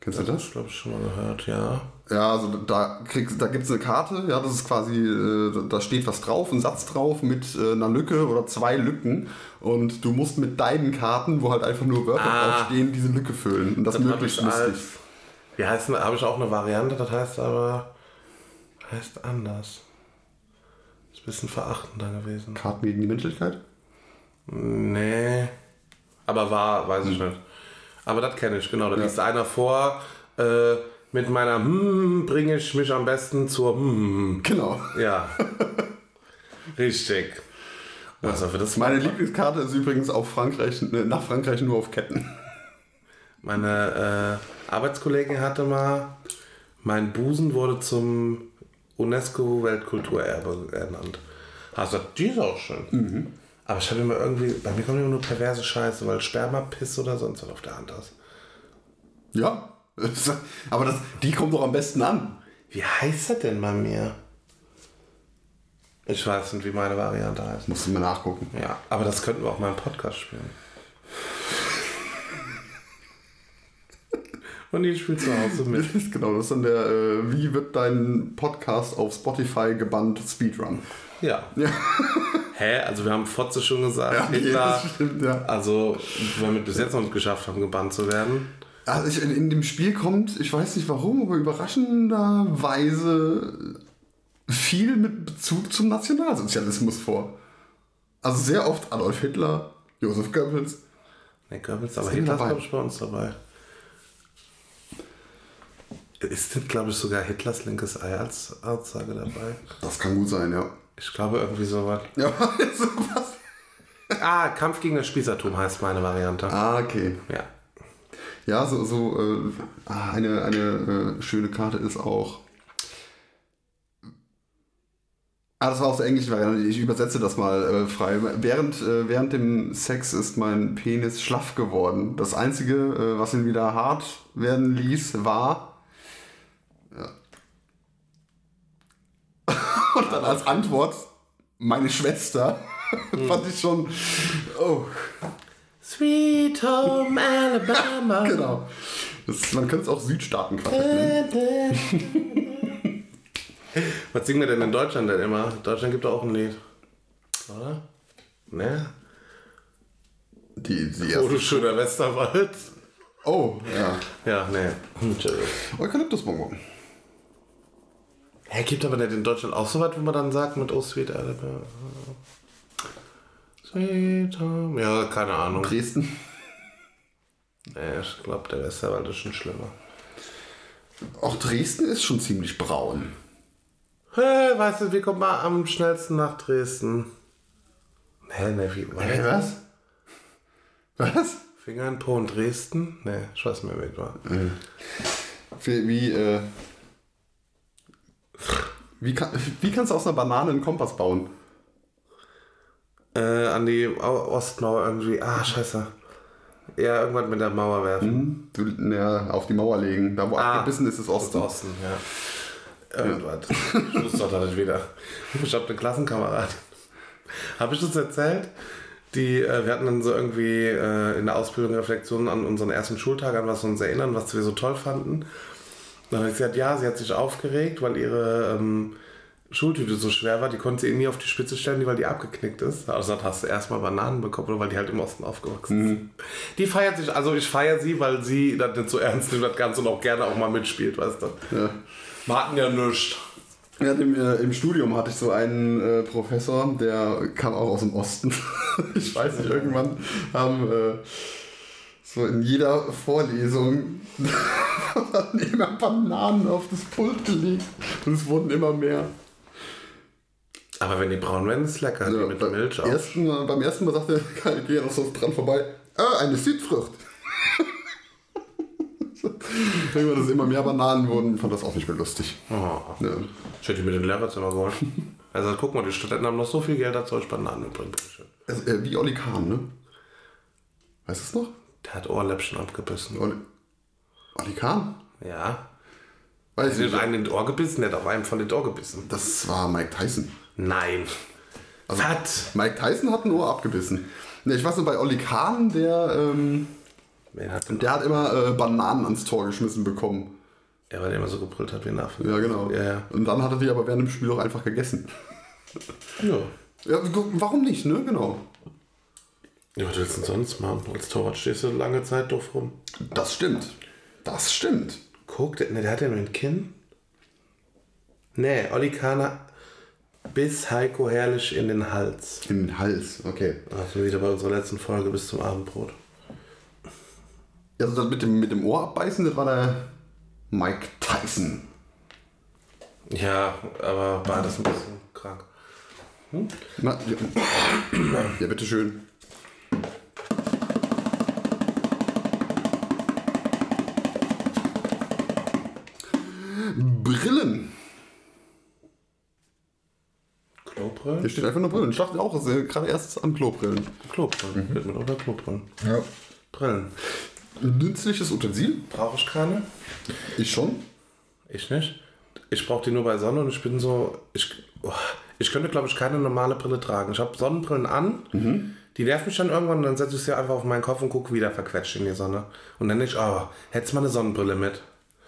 Kennst du das? Ich glaube, ich schon mal gehört, ja. Ja, also da, kriegst- da gibt es eine Karte, ja, das ist quasi, äh, da steht was drauf, ein Satz drauf mit äh, einer Lücke oder zwei Lücken und du musst mit deinen Karten, wo halt einfach nur Wörter Ah. draufstehen, diese Lücke füllen und das, Das möglichst ich lustig. wie heißt habe ich auch eine Variante, das heißt aber, heißt anders. Ist ein bisschen verachtender gewesen. Karten gegen die Menschlichkeit? Nee. Aber war, weiß ich nicht. Aber das kenne ich, genau. Da Ja. liest einer vor, äh, mit meiner hm bringe ich mich am besten zur hm. Genau. Ja. Richtig. Was für das Meine Lieblingskarte ist übrigens auf Frankreich, ne, nach Frankreich nur auf Ketten. Meine äh, Arbeitskollegin hatte mal, mein Busen wurde zum UNESCO-Weltkulturerbe ernannt. Also, die ist auch schön. Aber ich habe immer irgendwie, bei mir kommt immer nur perverse Scheiße, weil Sperma, Piss oder sonst was auf der Hand hast. Ja. Aber das, die kommt doch am besten an. Wie heißt das denn bei mir? Ich weiß nicht, wie meine Variante heißt. Musst du mal nachgucken. Ja, aber das könnten wir auch mal im Podcast spielen. Und ich spiele zu Hause mit. Das ist genau, das ist dann der, äh, wie wird dein Podcast auf Spotify gebannt Speedrun? Ja. Ja. Hä? Also wir haben Fotze schon gesagt, Ja, Hitler. das stimmt, ja. Also, wenn wir bis jetzt noch nicht geschafft haben, gebannt zu werden. Also ich, in, in dem Spiel kommt, ich weiß nicht warum, aber überraschenderweise viel mit Bezug zum Nationalsozialismus vor. Also sehr oft Adolf Hitler, Josef Goebbels. Ne, Goebbels, aber Hitler ist, dabei. glaube ich, bei uns dabei. Ist denn, glaube ich, sogar Hitlers linkes Ei als Aussage dabei? Das kann gut sein, ja. Ich glaube, irgendwie sowas. Ja, sowas. Ah, Kampf gegen das Spießertum heißt meine Variante. Ah, okay. Ja. Ja, so, so äh, ah, eine, eine äh, schöne Karte ist auch. Ah, das war aus der englischen Variante. Ich übersetze das mal äh, frei. Während, äh, während dem Sex ist mein Penis schlaff geworden. Das Einzige, äh, was ihn wieder hart werden ließ, war. Und dann als Antwort meine Schwester. Fand ich schon. Oh, Sweet Home Alabama. genau. Das, man könnte es auch Südstaatenquartett nennen. Was singen wir denn in Deutschland denn immer? Deutschland gibt doch auch ein Lied. Oder? Ne? Die, die Oh, du erste. schöner Westerwald. Oh, ja. Ja, ne. Entschuldigung. Eukalyptusbonbon. Hä, gibt aber nicht in Deutschland auch so was, wo man dann sagt mit Oh Sweet Alabama? Sweet Home. Ja, keine Ahnung. Dresden. Nee, ich glaube, der Westerwald ist schon schlimmer. Auch Dresden ist schon ziemlich braun. Hä, weißt du, wie kommt man am schnellsten nach Dresden? Hä, ne, wie? Hä, was? Was? Finger in Po in Dresden? Ne, ich weiß nicht mehr, wie war. Wie, wie, äh, wie, kann, wie kannst du aus einer Banane einen Kompass bauen? Äh, an die Au- Ostmauer irgendwie. Ah, scheiße. Ja, irgendwas mit der Mauer werfen. Du, ja, auf die Mauer legen. Da, wo Ah. abgebissen ist, ist Osten. Osten, ja. Irgendwas. Ich wusste doch nicht wieder. Ich habe eine Klassenkameradin. Habe ich das erzählt? Die, äh, wir hatten dann so irgendwie äh, in der Ausbildung Reflexionen an unseren ersten Schultag, an was wir uns erinnern, was wir so toll fanden. Dann hat sie gesagt, ja, sie hat sich aufgeregt, weil ihre ähm, Schultüte so schwer war, die konnte sie nie auf die Spitze stellen, weil die abgeknickt ist. Also hat hast du erstmal Bananen bekommen, weil die halt im Osten aufgewachsen sind. Die feiert sich, also ich feiere sie, weil sie das nicht so ernst nimmt, das Ganze und auch gerne auch mal mitspielt, weißt du. Ja. Wir hatten ja nichts. Ja, im, äh, Im Studium hatte ich so einen äh, Professor, der kam auch aus dem Osten. ich weiß nicht, irgendwann haben äh, so in jeder Vorlesung hatten immer Bananen auf das Pult gelegt und es wurden immer mehr. Aber wenn die braun werden, ist lecker. die Ja, mit beim, Milch auch. ersten, beim ersten Mal sagte er, ich gehe noch so dran vorbei. Ah, eine Südfrucht. Irgendwann, dass immer mehr Bananen wurden, fand das auch nicht mehr lustig. Oh. Ja. Ich hätte mit den Lehrerzimmer geholt. Also guck mal, die Studenten haben noch so viel Geld, dass euch Bananen mitbringen. Also, äh, wie Olli Kahn, ne? Weißt du es noch? Der hat Ohrläppchen abgebissen. Olli, Olli Kahn? Ja. Weiß Der hat nicht. einen ins Ohr gebissen, der hat auf einem von den Ohr gebissen. Das war Mike Tyson. Nein. Also, Was? Mike Tyson hat ein Ohr abgebissen. Ne, ich weiß nur, bei Olli Kahn, der, ähm, Wer hat der hat immer äh, Bananen ans Tor geschmissen bekommen. Ja, weil der immer so gebrüllt hat wie Affe. Ja, genau. Ja, ja. Und dann hat er die aber während dem Spiel auch einfach gegessen. Ja. Ja, warum nicht, ne? Genau. Ja, was willst du denn sonst machen? Als Torwart stehst du lange Zeit doof rum. Das stimmt. Das stimmt. Guck, der, ne, der hat ja nur ein Kinn. Nee, Olli Kahner bis Heiko Herrlich in den Hals. In den Hals, okay. Also wieder bei unserer letzten Folge bis zum Abendbrot. Also das mit dem, mit dem Ohr abbeißen, das war der Mike Tyson. Ja, aber war das ein bisschen krank. Na, ja. ja, bitteschön. Brillen. Klobrillen? Hier steht einfach nur Brillen. Ich dachte auch, es ist gerade erst an Klobrillen. Klobrillen. Wird mit oder Klobrillen? Ja. Brillen. Ein nützliches Utensil? Brauche ich keine? Ich schon. Ich nicht. Ich brauche die nur bei Sonne und ich bin so. Ich, oh, ich könnte, glaube ich, keine normale Brille tragen. Ich habe Sonnenbrillen an, die nerven mich dann irgendwann und dann setze ich sie einfach auf meinen Kopf und gucke wieder verquetscht in die Sonne. Und dann denke ich, oh, hättest mal eine Sonnenbrille mit.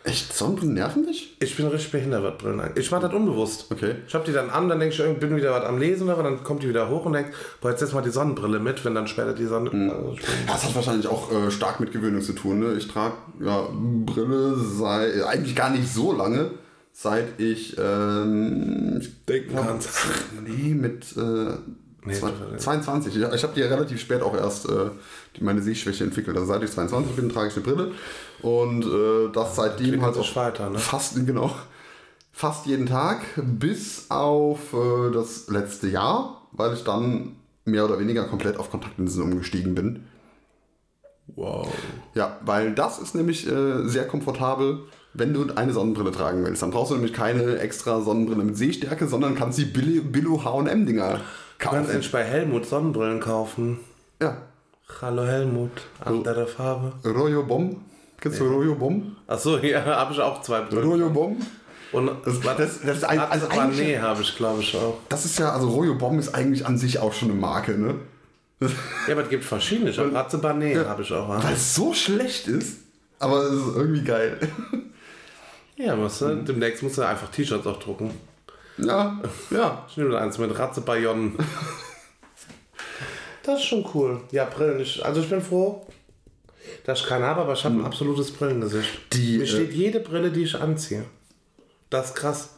Echt? Sonnenbrillen nerven dich? Ich bin richtig behindert, was Brillen angeht. Ich mache das unbewusst. Okay. Ich habe die dann an, dann denke ich, ich bin wieder was am Lesen, aber dann kommt die wieder hoch und denke, boah, jetzt setz mal die Sonnenbrille mit, wenn dann später die Sonne. Also ich bin, Das hat wahrscheinlich auch äh, stark mit Gewöhnung zu tun. Ne? Ich trage ja, Brille seit eigentlich gar nicht so lange, seit ich ähm, ich Denken kannst. Nee, mit äh, Nee, zwei, du- 22. Ich, ich habe die ja relativ spät auch erst äh, die, meine Sehschwäche entwickelt. Also seit ich 22 bin, trage ich eine Brille. Und äh, das seitdem halt auch weiter, ne? fast, genau, fast jeden Tag, bis auf äh, das letzte Jahr, weil ich dann mehr oder weniger komplett auf Kontaktlinsen umgestiegen bin. wow. Ja, weil das ist nämlich äh, sehr komfortabel, wenn du eine Sonnenbrille tragen willst. Dann brauchst du nämlich keine extra Sonnenbrille mit Sehstärke, sondern kannst die Billo, H&M-Dinger Du kannst kaufen. endlich bei Helmut Sonnenbrillen kaufen. Ja, Hallo Helmut, andere Farbe. Royo Bomb. Kennst du Royo Bomb? Achso, ja, habe ich auch zwei Brillen. Royo Bomb? Und Das, das, das, ist ein, also nee, habe ich, glaube ich, auch. das ist ja, also Royo Bomb ist eigentlich an sich auch schon eine Marke, ne? Ja, aber es gibt verschiedene. Ich habe Ratze Banet, habe ich auch. Weil es so schlecht ist, aber es ist irgendwie geil. Ja, musst du, demnächst musst du einfach T-Shirts auch drucken. Ja, ja. Ich nehme eins mit Ratze Bayonne. Das ist schon cool. Ja, Brillen. Ich, also ich bin froh, dass ich keine habe, aber ich habe ein absolutes Brillengesicht. Die, Mir äh, steht jede Brille, die ich anziehe. Das ist krass.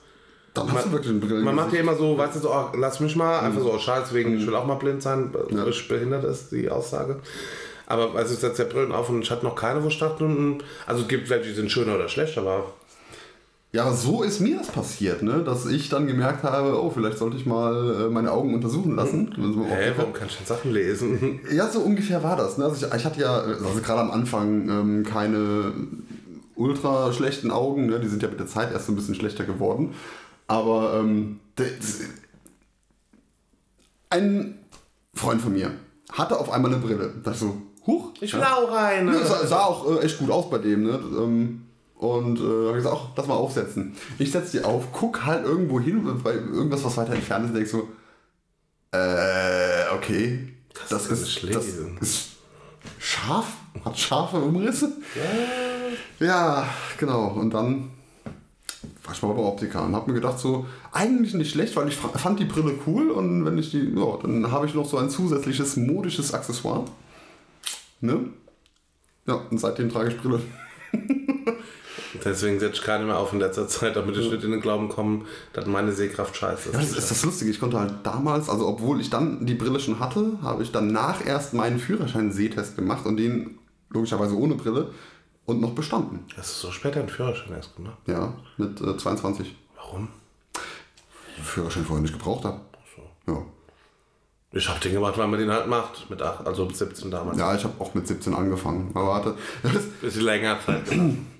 Dann hast du wirklich Brillen. Man macht ja immer so, weißt du, so, oh, lass mich mal, einfach so, oh, scheiß wegen, ich will auch mal blind sein, weil ich behindert ist, die Aussage. Aber also ich setze ja Brillen auf und ich hatte noch keine, wo ich dachte, also es gibt welche, die sind schöner oder schlechter, aber Ja, aber so ist mir das passiert, ne? dass ich dann gemerkt habe, oh, vielleicht sollte ich mal äh, meine Augen untersuchen lassen. Also, hä, warum kann ich denn Sachen lesen? Ja, so ungefähr war das. Ne? Also ich, ich hatte ja, also gerade am Anfang, ähm, keine ultra schlechten Augen. Ne? Die sind ja mit der Zeit erst so ein bisschen schlechter geworden. Aber ähm, das, ein Freund von mir hatte auf einmal eine Brille. Da ich so, huch. Ich will auch rein. Ja, sah, sah auch äh, echt gut aus bei dem, ne? Ähm, und äh, habe gesagt, ach, lass mal aufsetzen. Ich setze die auf, guck halt irgendwo hin, bei irgendwas, was weiter entfernt ist, und denk so, äh, okay. Das, kann ist, ich das ist scharf, hat scharfe Umrisse. Ja, genau. Und dann war ich mal bei Optika und habe mir gedacht, so, eigentlich nicht schlecht, weil ich fa- fand die Brille cool und wenn ich die, ja, dann habe ich noch so ein zusätzliches modisches Accessoire. Ne? Ja, und seitdem trage ich Brille. Deswegen setze ich keine mehr auf in letzter Zeit, damit ich nicht in den Glauben komme, dass meine Sehkraft scheiße Ja, das ist. ist das Lustige. Ich konnte halt damals, also obwohl ich dann die Brille schon hatte, habe ich danach erst meinen Führerschein-Sehtest gemacht und den logischerweise ohne Brille und noch bestanden. Das ist so später ein Führerschein erst gemacht. Ja, mit äh, 22. Warum? Führerschein vorher nicht gebraucht habe. Ja. Ich habe den gemacht, weil man den halt macht. Mit 8, also mit 17 damals. ja, ich habe auch mit 17 angefangen. Aber hatte, Bisschen länger Zeit.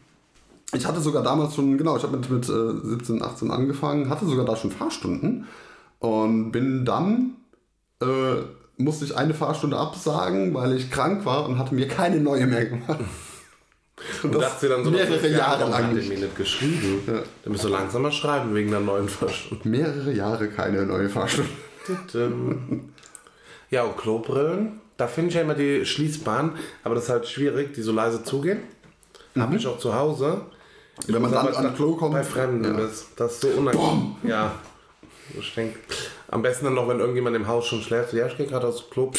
ich hatte sogar damals schon, genau, ich habe mit, mit äh, 17, 18 angefangen, hatte sogar da schon Fahrstunden und bin dann, äh, musste ich eine Fahrstunde absagen, weil ich krank war und hatte mir keine neue mehr gemacht. Und dachte dann so mehrere Jahre warum lang hat mir nicht geschrieben. Ja. Dann müsst du langsamer schreiben wegen der neuen Fahrstunde. Mehrere Jahre keine neue Fahrstunde. Ja, und Klobrillen, da finde ich ja immer die schließbaren, aber das ist halt schwierig, die so leise zugehen. Habe ich auch zu Hause. Wenn man dann an Klo kommt. Bei Fremden, Ja. das, das ist so unangenehm. Ja. Ich denke, am besten dann noch, wenn irgendjemand im Haus schon schläft, so, ja, ich gehe gerade aus dem Klo.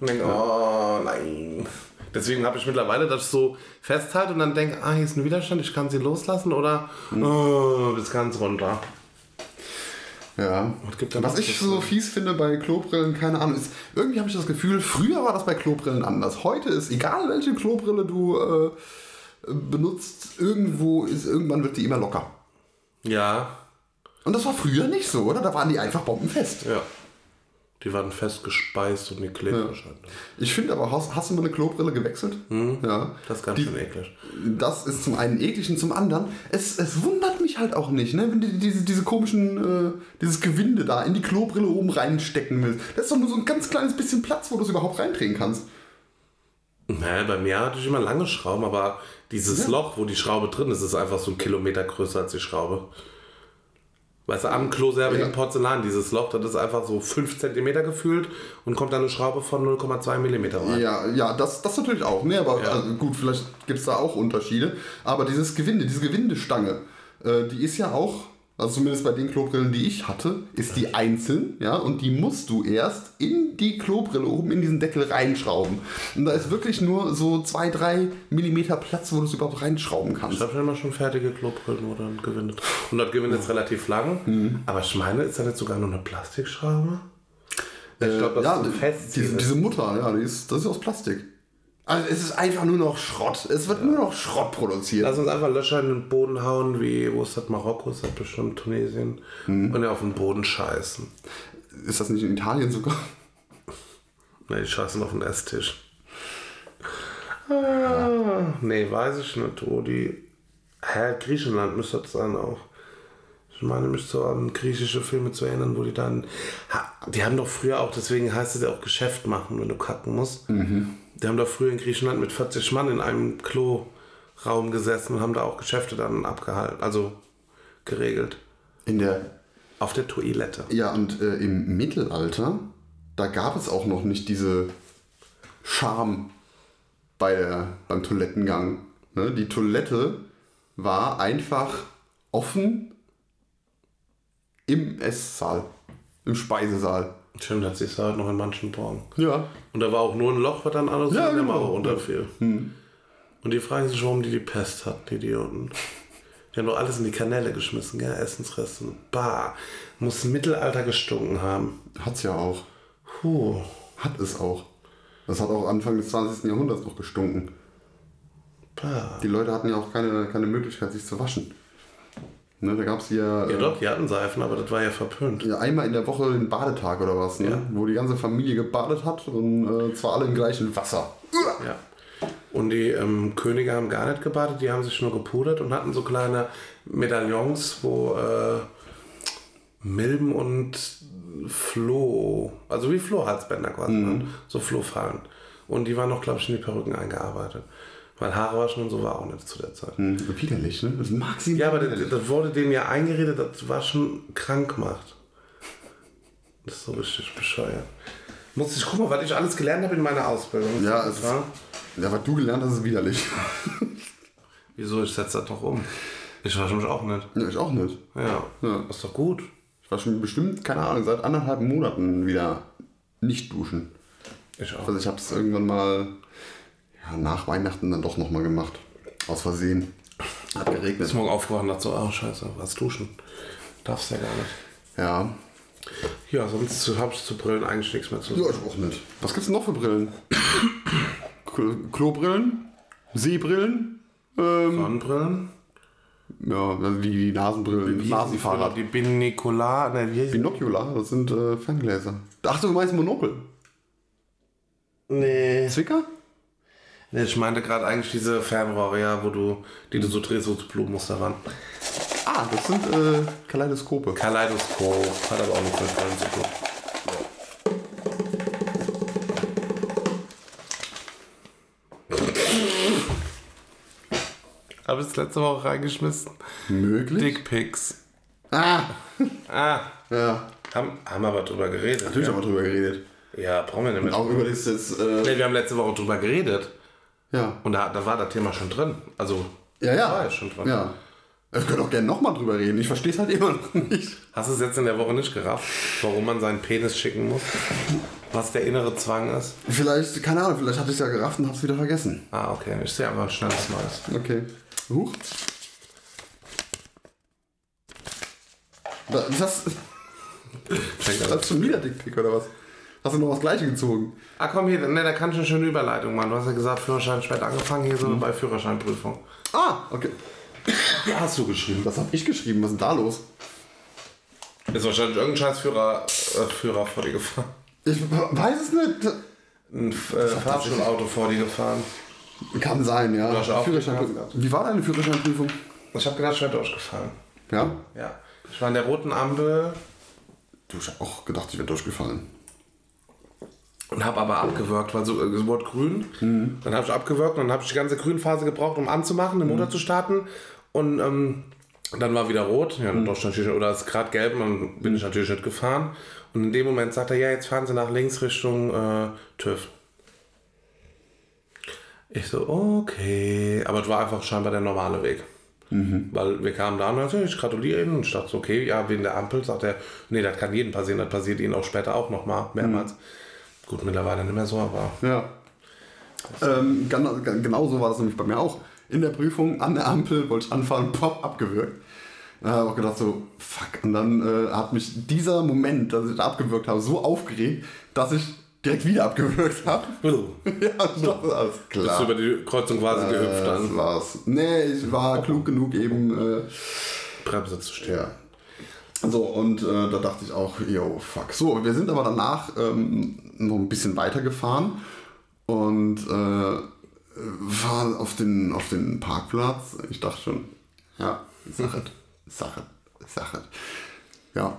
Und denke, oh nein. Deswegen habe ich mittlerweile das so festhalte und dann denke, ah, hier ist ein Widerstand, ich kann sie loslassen oder Hm. oh, bis ganz runter. Ja. Was ich so? so fies finde bei Klobrillen, keine Ahnung, ist, irgendwie habe ich das Gefühl, früher war das bei Klobrillen anders. Heute ist, egal welche Klobrille du äh, benutzt, irgendwo ist, irgendwann wird die immer locker. Ja, Und das war früher nicht so, oder? Da waren die einfach bombenfest. ja. Die waren fest gespeist und die klebt wahrscheinlich. Ich finde aber, hast, hast du mal eine Klobrille gewechselt? Ja. Das ist ganz Die- schön eklig. Das ist zum einen eklig und zum anderen, es, es wundert mich halt auch nicht, ne? wenn du diese, diese komischen, äh, dieses Gewinde da in die Klobrille oben reinstecken willst. Das ist doch nur so ein ganz kleines bisschen Platz, wo du es überhaupt reindrehen kannst. Naja, bei mir hatte ich immer lange Schrauben, aber dieses Loch, wo die Schraube drin ist, ist einfach so ein Kilometer größer als die Schraube. Weißt du, am Klo selber Ja. im Porzellan, dieses Loch, das ist einfach so 5 cm gefühlt und kommt dann eine Schraube von 0,2 mm rein. Ja, ja, das, das natürlich auch. Ne, aber Ja. also gut, vielleicht gibt es da auch Unterschiede. Aber dieses Gewinde, diese Gewindestange, äh, die ist ja auch, also zumindest bei den Klobrillen, die ich hatte, ist die einzeln, ja, und die musst du erst in die Klobrille oben in diesen Deckel reinschrauben. Und da ist wirklich nur so 2, 3 Millimeter Platz, wo du es überhaupt reinschrauben Ich kannst. habe schon immer schon fertige Klobrillen, wo dann Gewinde drin Und das Gewinde ist relativ lang. Mhm. Aber ich meine, ist das jetzt sogar nur eine Plastikschraube? Ich glaube, das ja, ist fest. diese, diese Mutter, ja, die ist, das ist aus Plastik. Also es ist einfach nur noch Schrott. Es wird nur noch Schrott produziert. Lass uns einfach Löcher in den Boden hauen, wie, wo ist das, Marokko, ist das bestimmt Tunesien, Mhm. und ja auf den Boden scheißen. Ist das nicht in Italien sogar? Ne, die scheißen auf den Esstisch. Ah, nee, weiß ich nicht, wo die. Hä, Griechenland müsste das sein auch. Ich meine mich so an griechische Filme zu erinnern, wo die dann. Die haben doch früher auch, deswegen heißt es ja auch Geschäft machen, wenn du kacken musst. Die haben doch früher in Griechenland mit 40 Mann in einem Kloraum gesessen und haben da auch Geschäfte dann abgehalten, also geregelt. In der Auf der Toilette. Ja, und äh, im Mittelalter, da gab es auch noch nicht diese Scham bei der, beim Toilettengang. Ne? Die Toilette war einfach offen im Esssaal, im Speisesaal. Stimmt, das siehst du halt noch in manchen Borgen. Ja. Und da war auch nur ein Loch, was dann alles Ja, in der genau. Mauer runterfiel. Und die fragen sich, warum die die Pest hatten, die Idioten. Die haben doch alles in die Kanäle geschmissen, gell? Essensreste. Bah, muss Mittelalter gestunken haben. Hat's ja auch. Puh. Hat es auch. Das hat auch Anfang des 20. Jahrhunderts noch gestunken. Bah. Die Leute hatten ja auch keine, keine Möglichkeit, sich zu waschen. Ne, da gab es ja, Ja äh, doch, die hatten Seifen, aber das war ja verpönt. ja einmal in der Woche den Badetag oder was, ne? Ja. wo die ganze Familie gebadet hat und äh, zwar alle im gleichen Wasser. Ja. Und die ähm, Könige haben gar nicht gebadet, die haben sich nur gepudert und hatten so kleine Medaillons, wo äh, Milben und Floh, also wie Flohhalsbänder quasi, ne? so Flohfallen. Und die waren noch, glaube ich, in die Perücken eingearbeitet. Weil Haare waschen und so war auch nicht zu der Zeit. Hm, widerlich, ne? Das mag sie Ja, aber das, das wurde denen ja eingeredet, dass Waschen krank macht. Das ist so richtig bescheuert. Muss ich gucken, was ich alles gelernt habe in meiner Ausbildung. Ja, es ist, Ja. was du gelernt hast, ist widerlich. Wieso? Ich setze das doch um. Ich wasche mich auch nicht. ja, ich auch nicht. Ja. Ja. Ist doch gut. Ich war schon bestimmt, keine Ahnung, seit anderthalb Monaten wieder nicht duschen. Ich auch. Also ich habe es irgendwann mal ja, nach Weihnachten dann doch nochmal gemacht. Aus Versehen. Hat geregnet. Ist morgen aufgewacht und dachte so, oh scheiße, was duschen. Darfst ja gar nicht. Ja. Ja, sonst habe ich zu Brillen eigentlich nichts mehr zu Ja, sagen. ich auch nicht. Was gibt's denn noch für Brillen? Klo- Klobrillen? Seebrillen? Ähm, Sonnenbrillen? ja, also die, die Nasenbrillen, Nasenfahrrad. Die Binocular, ne, wie heißt die? Binocular, das sind äh, Ferngläser. Ach, du meinst Monokel? Nee. Zwicker? Nee. Ich meinte gerade eigentlich diese Fernrohre, ja, wo du, die du so drehst, so Blumenmuster waren. Ah, das sind äh, Kaleidoskope. Kaleidoskop. Hat aber auch nichts mit Brillen zu tun. Habe ich es letzte Woche reingeschmissen. Möglich? Dickpics. Ah, Ah, ja. haben, haben aber drüber geredet. Natürlich ja. haben wir drüber geredet. ja, brauchen wir nicht mehr. Auch über jetzt, äh, Nee, wir haben letzte Woche drüber geredet. Ja. Und da, da war das Thema schon drin. Also, Ja, ja. war ja schon drin. Ja. Wir können auch gerne nochmal drüber reden. Ich verstehe es halt immer noch nicht. Hast du es jetzt in der Woche nicht gerafft, warum man seinen Penis schicken muss? Was der innere Zwang ist? Vielleicht, keine Ahnung, vielleicht hatte ich es ja gerafft und habe es wieder vergessen. Ah, okay. Ich sehe einfach ein schnelles Neues. Okay. Huch. Da- Das, Fängt das ist schon wieder Dickpick oder was? Hast du noch das gleiche gezogen? Ah, komm hier, ne, da kann ich eine schöne Überleitung machen. Du hast ja gesagt, Führerschein spät angefangen, hier so bei Führerscheinprüfung. Ah, okay. Hast du geschrieben? Das habe ich geschrieben. Was ist denn da los? Ist wahrscheinlich irgendein scheiß Führer, äh, Führer vor dir gefahren. Ich weiß es nicht. Ein äh, Fahrschulauto vor dir gefahren. Kann sein, ja. Führerschein, wie war deine Führerscheinprüfung? Ich habe gedacht, ich wäre durchgefallen. Ja? Ja. Ich war an der roten Ampel Du hast auch gedacht, ich wäre durchgefallen. Und habe aber abgewirkt, weil so, es wurde grün. Dann habe ich abgewirkt und dann habe ich die ganze Grünphase gebraucht, um anzumachen, den Motor zu starten. Und ähm, dann war wieder rot, ja, dann doch natürlich, oder es ist gerade gelb, und dann bin ich natürlich nicht gefahren. Und in dem Moment sagt er, ja, jetzt fahren Sie nach links Richtung äh, TÜV. Ich so, okay. Aber es war einfach scheinbar der normale Weg. Weil wir kamen da und dann, ich gratuliere Ihnen. Und ich dachte, okay, ja, wegen der Ampel. Sagt er, nee, das kann jedem passieren. Das passiert Ihnen auch später auch nochmal, mehrmals. Gut, mittlerweile nicht mehr so, aber Ja. Ähm, genau, genau so war das nämlich bei mir auch. In der Prüfung an der Ampel wollte ich anfahren, pop, abgewürgt. Da habe ich auch gedacht so, fuck. Und dann äh, hat mich dieser Moment, dass ich da abgewürgt habe, so aufgeregt, dass ich direkt wieder abgewürgt habe. ja, ich dachte, alles bist klar. du über die Kreuzung quasi Äh, dann das war's. Nee, ich war klug genug eben. Äh, Bremse zu stehen. ja. So, und äh, da dachte ich auch, yo, fuck. So, wir sind aber danach ähm, noch ein bisschen weiter gefahren und äh, fahren auf den, auf den Parkplatz. Ich dachte schon, ja, Sache, Sache, Sache. Ja,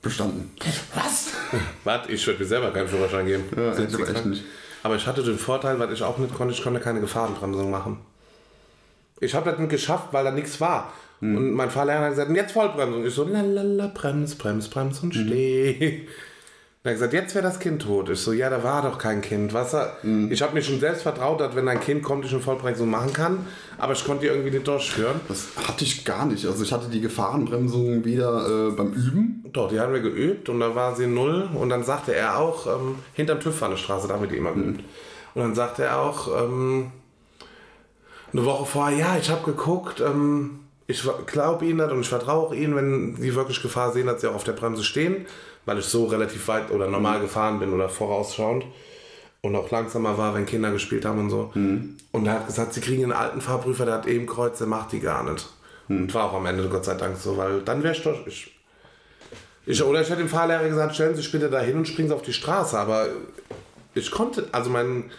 bestanden. Was? Was? Ich würde mir selber keinen Führerschein geben. Ja, ich aber echt nicht. Aber ich hatte den Vorteil, weil ich auch nicht konnte, ich konnte keine Gefahrenbremsung machen. Ich habe das nicht geschafft, weil da nichts war. Hm. Und mein Fahrlehrer hat gesagt, und jetzt Vollbremsung. Ich so, lalala, brems, brems, brems und Hm. steh. Und er hat gesagt, jetzt wäre das Kind tot. Ich so, ja, da war doch kein Kind. Was er, Hm. Ich habe mir schon selbst vertraut, dass wenn ein Kind kommt, ich eine Vollbremsung machen kann. Aber ich konnte die irgendwie nicht durchführen. Das hatte ich gar nicht. Also ich hatte die Gefahrenbremsung weder äh, beim Üben. Doch, die haben wir geübt und da war sie null. Und dann sagte er auch, ähm, hinterm TÜV war eine Straße, da haben wir die immer geübt. Und dann sagte er auch, ähm, eine Woche vorher, ja, ich habe geguckt, ähm, ich glaube Ihnen das und ich vertraue auch Ihnen, wenn Sie wirklich Gefahr sehen, dass Sie auch auf der Bremse stehen, weil ich so relativ weit oder normal gefahren bin oder vorausschauend und auch langsamer war, wenn Kinder gespielt haben und so. Und er hat gesagt, Sie kriegen einen alten Fahrprüfer, der hat eben Kreuz, der macht die gar nicht. Und war auch am Ende Gott sei Dank so, weil dann wäre ich doch... Ich, ich, oder ich hätte dem Fahrlehrer gesagt, stellen Sie sich bitte da hin und springen Sie auf die Straße. Aber ich konnte, also mein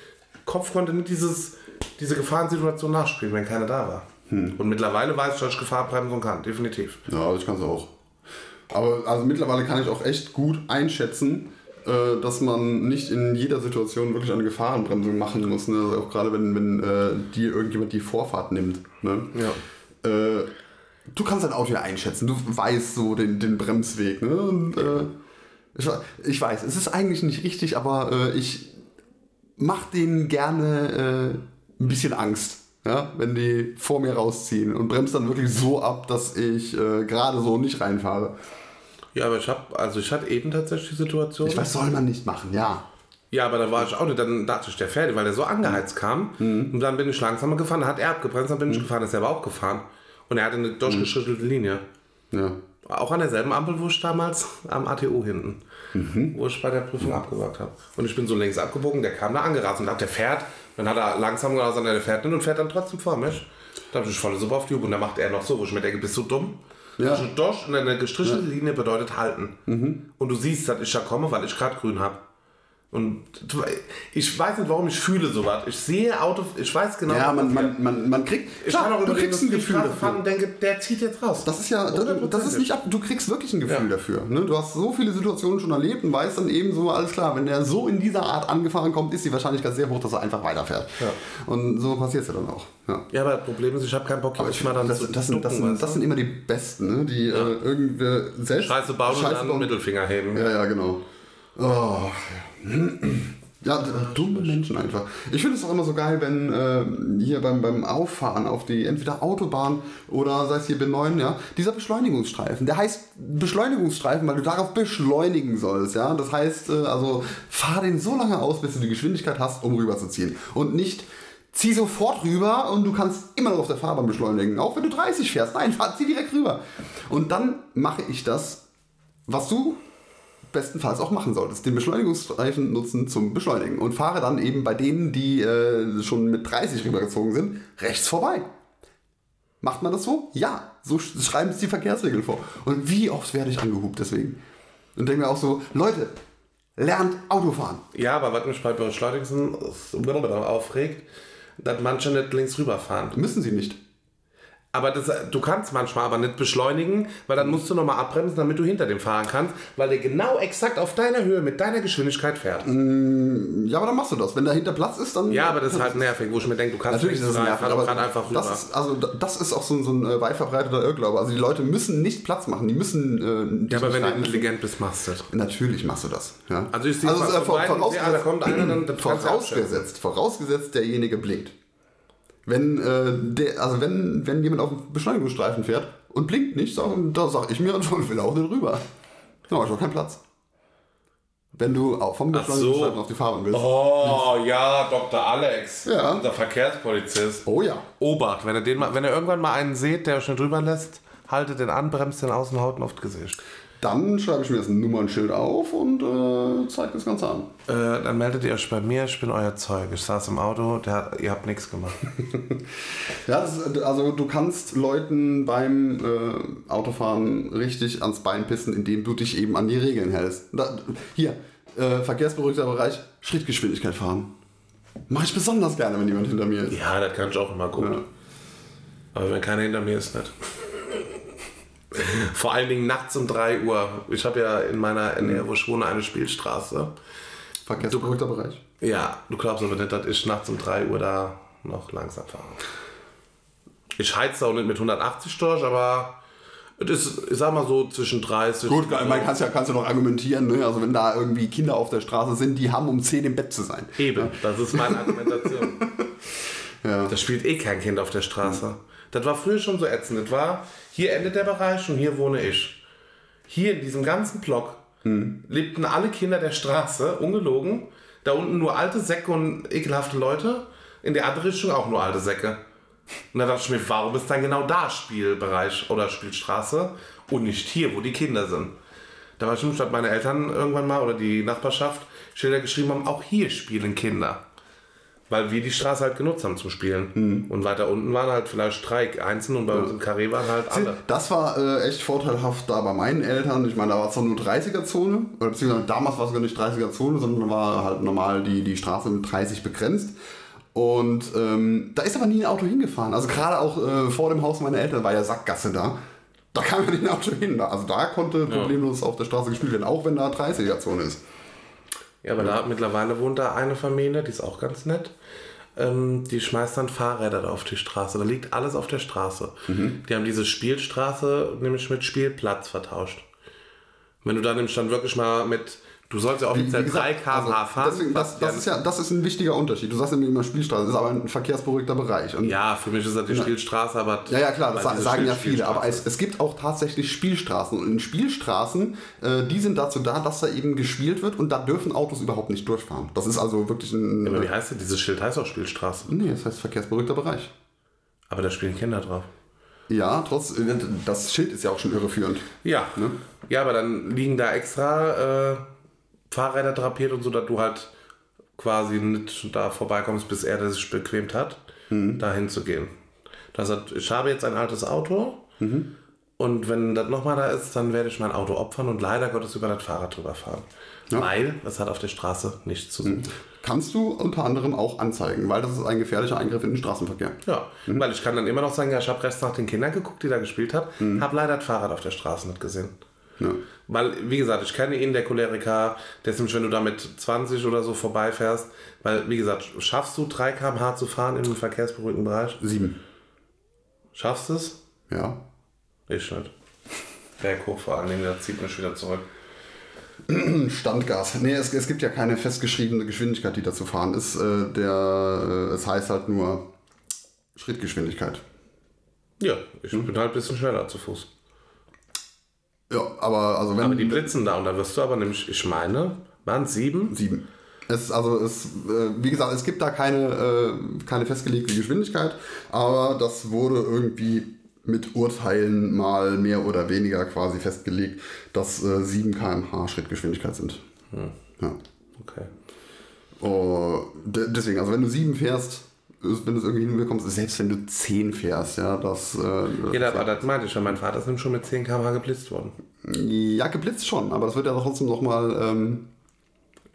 Kopf konnte nicht dieses, diese Gefahrensituation nachspielen, wenn keiner da war. Und mittlerweile weiß ich, dass ich Gefahrbremsung kann, definitiv. Ja, ich kann es auch. Aber also mittlerweile kann ich auch echt gut einschätzen, äh, dass man nicht in jeder Situation wirklich eine Gefahrenbremsung machen muss. Ne? Also auch gerade wenn, wenn äh, dir irgendjemand die Vorfahrt nimmt. Ne? Ja. Äh, du kannst dein Auto ja einschätzen. Du weißt so den, den Bremsweg. Ne? Und, äh, ich, ich weiß, es ist eigentlich nicht richtig, aber äh, ich mach denen gerne äh, ein bisschen Angst. Ja, wenn die vor mir rausziehen und bremst dann wirklich so ab, dass ich äh, gerade so nicht reinfahre. Ja, aber ich habe, also ich hatte eben tatsächlich die Situation. Ich weiß, soll man nicht machen, ja. Ja, aber da war ich auch nicht, dann dachte ich, der fährt, weil der so angeheizt kam. Und dann bin ich langsamer gefahren, dann hat er abgebremst, dann bin ich gefahren, ist er aber auch gefahren. Und er hatte eine durchgeschüttelte Linie. Ja. Auch an derselben Ampel, wo ich damals am ATU hinten, wo ich bei der Prüfung abgewagt habe. Und ich bin so längs abgebogen, der kam da angerast und dachte, der fährt. Dann hat er langsam gesagt, der fährt nicht und fährt dann trotzdem vor mich. Da habe ich volle Suppe auf die Hupe und dann macht er noch so, wo ich mir denke, bist du dumm? Ja. Durch und eine gestrichelte Linie bedeutet halten. Und du siehst, dass ich da komme, weil ich gerade grün habe. Und ich weiß nicht, warum ich fühle sowas. Ich sehe Auto, ich weiß genau. Ja, man, man, man, man kriegt. ich klar, kann auch du kriegst ein Gefühl dafür. und denke, der zieht jetzt raus. Das ist ja, das, das ist nicht ab, du kriegst wirklich ein Gefühl Ja. dafür. Ne? Du hast so viele Situationen schon erlebt und weißt dann eben so, alles klar, wenn der so in dieser Art angefahren kommt, ist die Wahrscheinlichkeit sehr hoch, dass er einfach weiterfährt. Ja. Und so passiert es ja dann auch. Ja. Ja, aber das Problem ist, ich habe keinen Bock, Aber ich mal dann das, zu das, sind, das, sind, das sind immer die Besten, ne? die äh, irgendwie selbst Scheiße bauen und dann bauen. Mittelfinger heben. Ja, ja, genau. Oh. Ja, dumme Menschen einfach. Ich finde es auch immer so geil, wenn äh, hier beim, beim Auffahren auf die entweder Autobahn oder sei es hier B9, ja, dieser Beschleunigungsstreifen, der heißt Beschleunigungsstreifen, weil du darauf beschleunigen sollst, ja. Das heißt, äh, also fahr den so lange aus, bis du die Geschwindigkeit hast, um rüberzuziehen. Und nicht zieh sofort rüber und du kannst immer noch auf der Fahrbahn beschleunigen, auch wenn du 30 fährst. Nein, fahr, zieh direkt rüber. Und dann mache ich das, was du bestenfalls auch machen solltest. Den Beschleunigungsstreifen nutzen zum Beschleunigen und fahre dann eben bei denen, die äh, schon mit 30 rübergezogen sind, rechts vorbei. Macht man das so? Ja. So sch- schreiben es die Verkehrsregeln vor. Und wie oft werde ich angehupt deswegen? Und denke mir auch so, Leute, lernt Autofahren. Ja, aber was mich bei Beschleunigen aufregt, dass manche nicht links rüberfahren. Müssen sie nicht. Aber das, du kannst manchmal aber nicht beschleunigen, weil dann musst du nochmal abbremsen, damit du hinter dem fahren kannst, weil der genau exakt auf deiner Höhe mit deiner Geschwindigkeit fährt. Ja, aber dann machst du das. Wenn dahinter Platz ist, dann. Ja, aber das ist halt nervig, wo ich mir denke, du kannst Natürlich ist das rein, nervig, aber gerade einfach rüber. das ist, also, das ist auch so, ein- so ein äh, weit verbreiteter Irrglaube. Also die Leute müssen nicht Platz machen, die müssen. Äh, ja, aber wenn du nicht intelligent bist, machst du das. Natürlich machst du das. Ja? Also ich sehe also, äh, vor, vorbei und sehe, ah, da kommt einer, dann- vorausgesetzt, vorausgesetzt, derjenige blinkt. Wenn, äh, der, also wenn, wenn jemand auf dem Beschleunigungsstreifen fährt und blinkt nicht, sag, da sag ich mir, ich will auch nicht rüber. Da ist doch kein Platz. Wenn du auch vom so. Beschleunigungsstreifen auf die Fahrbahn willst. Oh, ja, Dr. Alex. Ja. Unser Verkehrspolizist. Oh ja. Obacht, wenn ihr, den mal, wenn ihr irgendwann mal einen seht, der euch nicht drüber lässt, haltet den an, bremst den aus und haut ihn auf Gesicht. Dann schreibe ich mir ein Nummernschild auf und äh, zeige das Ganze an. Äh, dann meldet ihr euch bei mir, ich bin euer Zeug. Ich saß im Auto, der, ihr habt nichts gemacht. Ja, das ist, also du kannst Leuten beim äh, Autofahren richtig ans Bein pissen, indem du dich eben an die Regeln hältst. Da, hier, äh, verkehrsberuhigter Bereich, Schrittgeschwindigkeit fahren. Mache ich besonders gerne, wenn jemand hinter mir ist. Ja, das kann ich auch immer gut. Ja. Aber wenn keiner hinter mir ist, nicht. Vor allen Dingen nachts um 3 Uhr. Ich habe ja in meiner Nähe, wo ich wohne, eine Spielstraße. Verkehrsberuhigter Bereich. Ja, du glaubst aber nicht, dass ich nachts um 3 Uhr da noch langsam fahre. Ich heize auch nicht mit 180 durch, aber es ist, ich sag mal so, zwischen 30 Gut, man kannst ja kannst du noch argumentieren, ne? also wenn da irgendwie Kinder auf der Straße sind, die haben um 10 im Bett zu sein. Eben, das ist meine Argumentation. Ja. Da spielt eh kein Kind auf der Straße. Das war früher schon so ätzend. Das war, hier endet der Bereich und hier wohne ich. Hier in diesem ganzen Block lebten alle Kinder der Straße, ungelogen. Da unten nur alte Säcke und ekelhafte Leute. In der anderen Richtung auch nur alte Säcke. Und da dachte ich mir, warum ist dann genau da Spielbereich oder Spielstraße und nicht hier, wo die Kinder sind? Da war schon statt meine Eltern irgendwann mal oder die Nachbarschaft Schilder geschrieben haben, auch hier spielen Kinder. Weil wir die Straße halt genutzt haben zum Spielen. Und weiter unten waren halt vielleicht drei einzeln und bei uns im Karree waren halt alle. Das war äh, echt vorteilhaft da bei meinen Eltern. Ich meine, da war zwar nur 30er-Zone, oder beziehungsweise damals war es gar nicht 30er-Zone, sondern war halt normal die, die Straße mit 30 begrenzt. Und ähm, da ist aber nie ein Auto hingefahren. Also gerade auch äh, vor dem Haus meiner Eltern war ja Sackgasse da. Da kam ja nicht ein Auto hin. Also da konnte problemlos auf der Straße gespielt werden, auch wenn da 30er-Zone ist. Ja, aber da mittlerweile wohnt da eine Familie, die ist auch ganz nett. Ähm, die schmeißt dann Fahrräder da auf die Straße. Da liegt alles auf der Straße. Die haben diese Spielstraße nämlich mit Spielplatz vertauscht. Wenn du da nämlich dann wirklich mal mit, du sollst ja offiziell 3 km/h also fahren. deswegen, das, das, ja- ist ja, das ist ein wichtiger Unterschied. Du sagst immer, immer Spielstraße, das ist aber ein verkehrsberuhigter Bereich. Und ja, für mich ist das die Spielstraße, aber. Ja, ja, klar, das weil sa- diese sagen ja viele, aber es, es gibt auch tatsächlich Spielstraßen. Und in Spielstraßen, äh, die sind dazu da, dass da eben gespielt wird und da dürfen Autos überhaupt nicht durchfahren. Das ist also wirklich ein. Aber wie heißt das? Dieses Schild heißt auch Spielstraße. nee, das heißt verkehrsberuhigter Bereich. Aber da spielen Kinder drauf. Ja, trotz, das Schild ist ja auch schon irreführend. Ja. Ne? Ja, aber dann liegen da extra äh, Fahrräder drapiert und so, dass du halt quasi nicht da vorbeikommst, bis er das sich bequemt hat, Mhm. da hinzugehen. Das hat, ich habe jetzt ein altes Auto Mhm. und wenn das nochmal da ist, dann werde ich mein Auto opfern und leider Gottes über das Fahrrad drüber fahren. Weil das hat auf der Straße nichts zu suchen. Kannst du unter anderem auch anzeigen, weil das ist ein gefährlicher Eingriff in den Straßenverkehr. Ja, Mhm. weil ich kann dann immer noch sagen, ja, ich habe rechts nach den Kindern geguckt, die da gespielt hat, habe leider das Fahrrad auf der Straße nicht gesehen. Ja. Weil, wie gesagt, ich kenne ihn, der Choleriker, nämlich, wenn du da mit 20 oder so vorbeifährst, weil, wie gesagt, schaffst du 3 km/h zu fahren im verkehrsberuhigten Bereich? Sieben. Schaffst du es? Ja. Ich nicht. Berg hoch vor allen Dingen, der zieht mich wieder zurück. Standgas. Nee, es, es gibt ja keine festgeschriebene Geschwindigkeit, die da zu fahren ist. Äh, der, äh, es heißt halt nur Schrittgeschwindigkeit. Ja, ich bin halt ein bisschen schneller zu Fuß. Ja, aber also wenn. Aber die blitzen da und da wirst du aber nämlich, ich meine, waren es sieben? Sieben. Es, also es, äh, wie gesagt, es gibt da keine, äh, keine festgelegte Geschwindigkeit, aber das wurde irgendwie mit Urteilen mal mehr oder weniger quasi festgelegt, dass äh, 7 km/h Schrittgeschwindigkeit sind. Ja. Okay. De- deswegen, also wenn du 7 fährst, wenn du es irgendwie hinbekommst, selbst wenn du 10 fährst, ja, das. Äh, Ja, das, aber das meinte ich ja, mein Vater ist nämlich schon mit 10 km/h geblitzt worden. ja, geblitzt schon, aber das wird ja trotzdem nochmal ähm,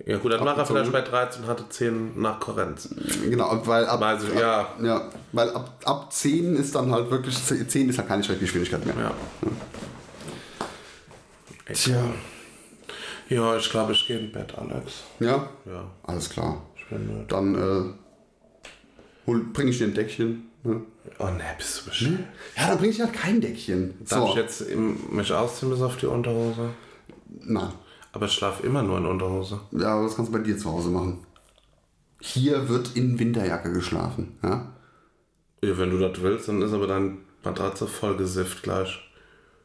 Ja gut, dann war er vielleicht bei 13 und hatte 10 nach Kohärenz. Genau, weil ab, Also, ja. ja, weil ab, ab 10 ist dann halt wirklich, 10 ist halt keine Schreckgeschwindigkeit mehr. Ja. Tja. Ja, ich glaube, ich gehe in Bett, Alex. Ja? Ja, Alles klar. ich bin müde. Dann äh, hol, bring ich dir ein Deckchen. Ne? Oh ne, bist du bescheuert. Ja, dann bring ich halt kein Deckchen. Darf So. ich jetzt im, mich ausziehen bis auf die Unterhose? Nein. Aber ich schlafe immer nur in Unterhose. Ja, aber das kannst du bei dir zu Hause machen. Hier wird in Winterjacke geschlafen. Ja? Ja, wenn du das willst, dann ist aber dein Matratze voll gesifft gleich.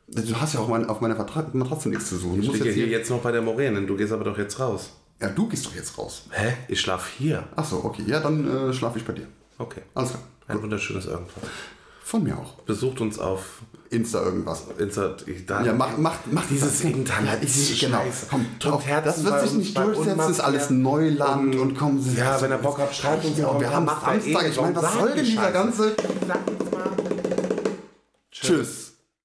Du hast ja auch mein, auf meiner Matratze nichts zu suchen. Du Ich liege jetzt hier jetzt noch bei der Moränin. Du gehst aber doch jetzt raus. ja, du gehst doch jetzt raus. Hä? Ich schlafe hier. Achso, okay. Ja, dann äh, schlafe ich bei dir. Okay. Alles klar. Ein wunderschönes Irgendwas. Von mir auch. Besucht uns auf Insta irgendwas. Insta. Da, Ja, mach, mach, mach Dieses. Internet ich, genau. Komm, Drückt auf, Herzen das wird sich nicht durchsetzen. Das ist alles. Neuland und, kommen Sie. Ja, wenn ihr Bock habt, schreibt uns die wir haben. Samstag. Ich meine, was soll denn die dieser ganze. Tschüss.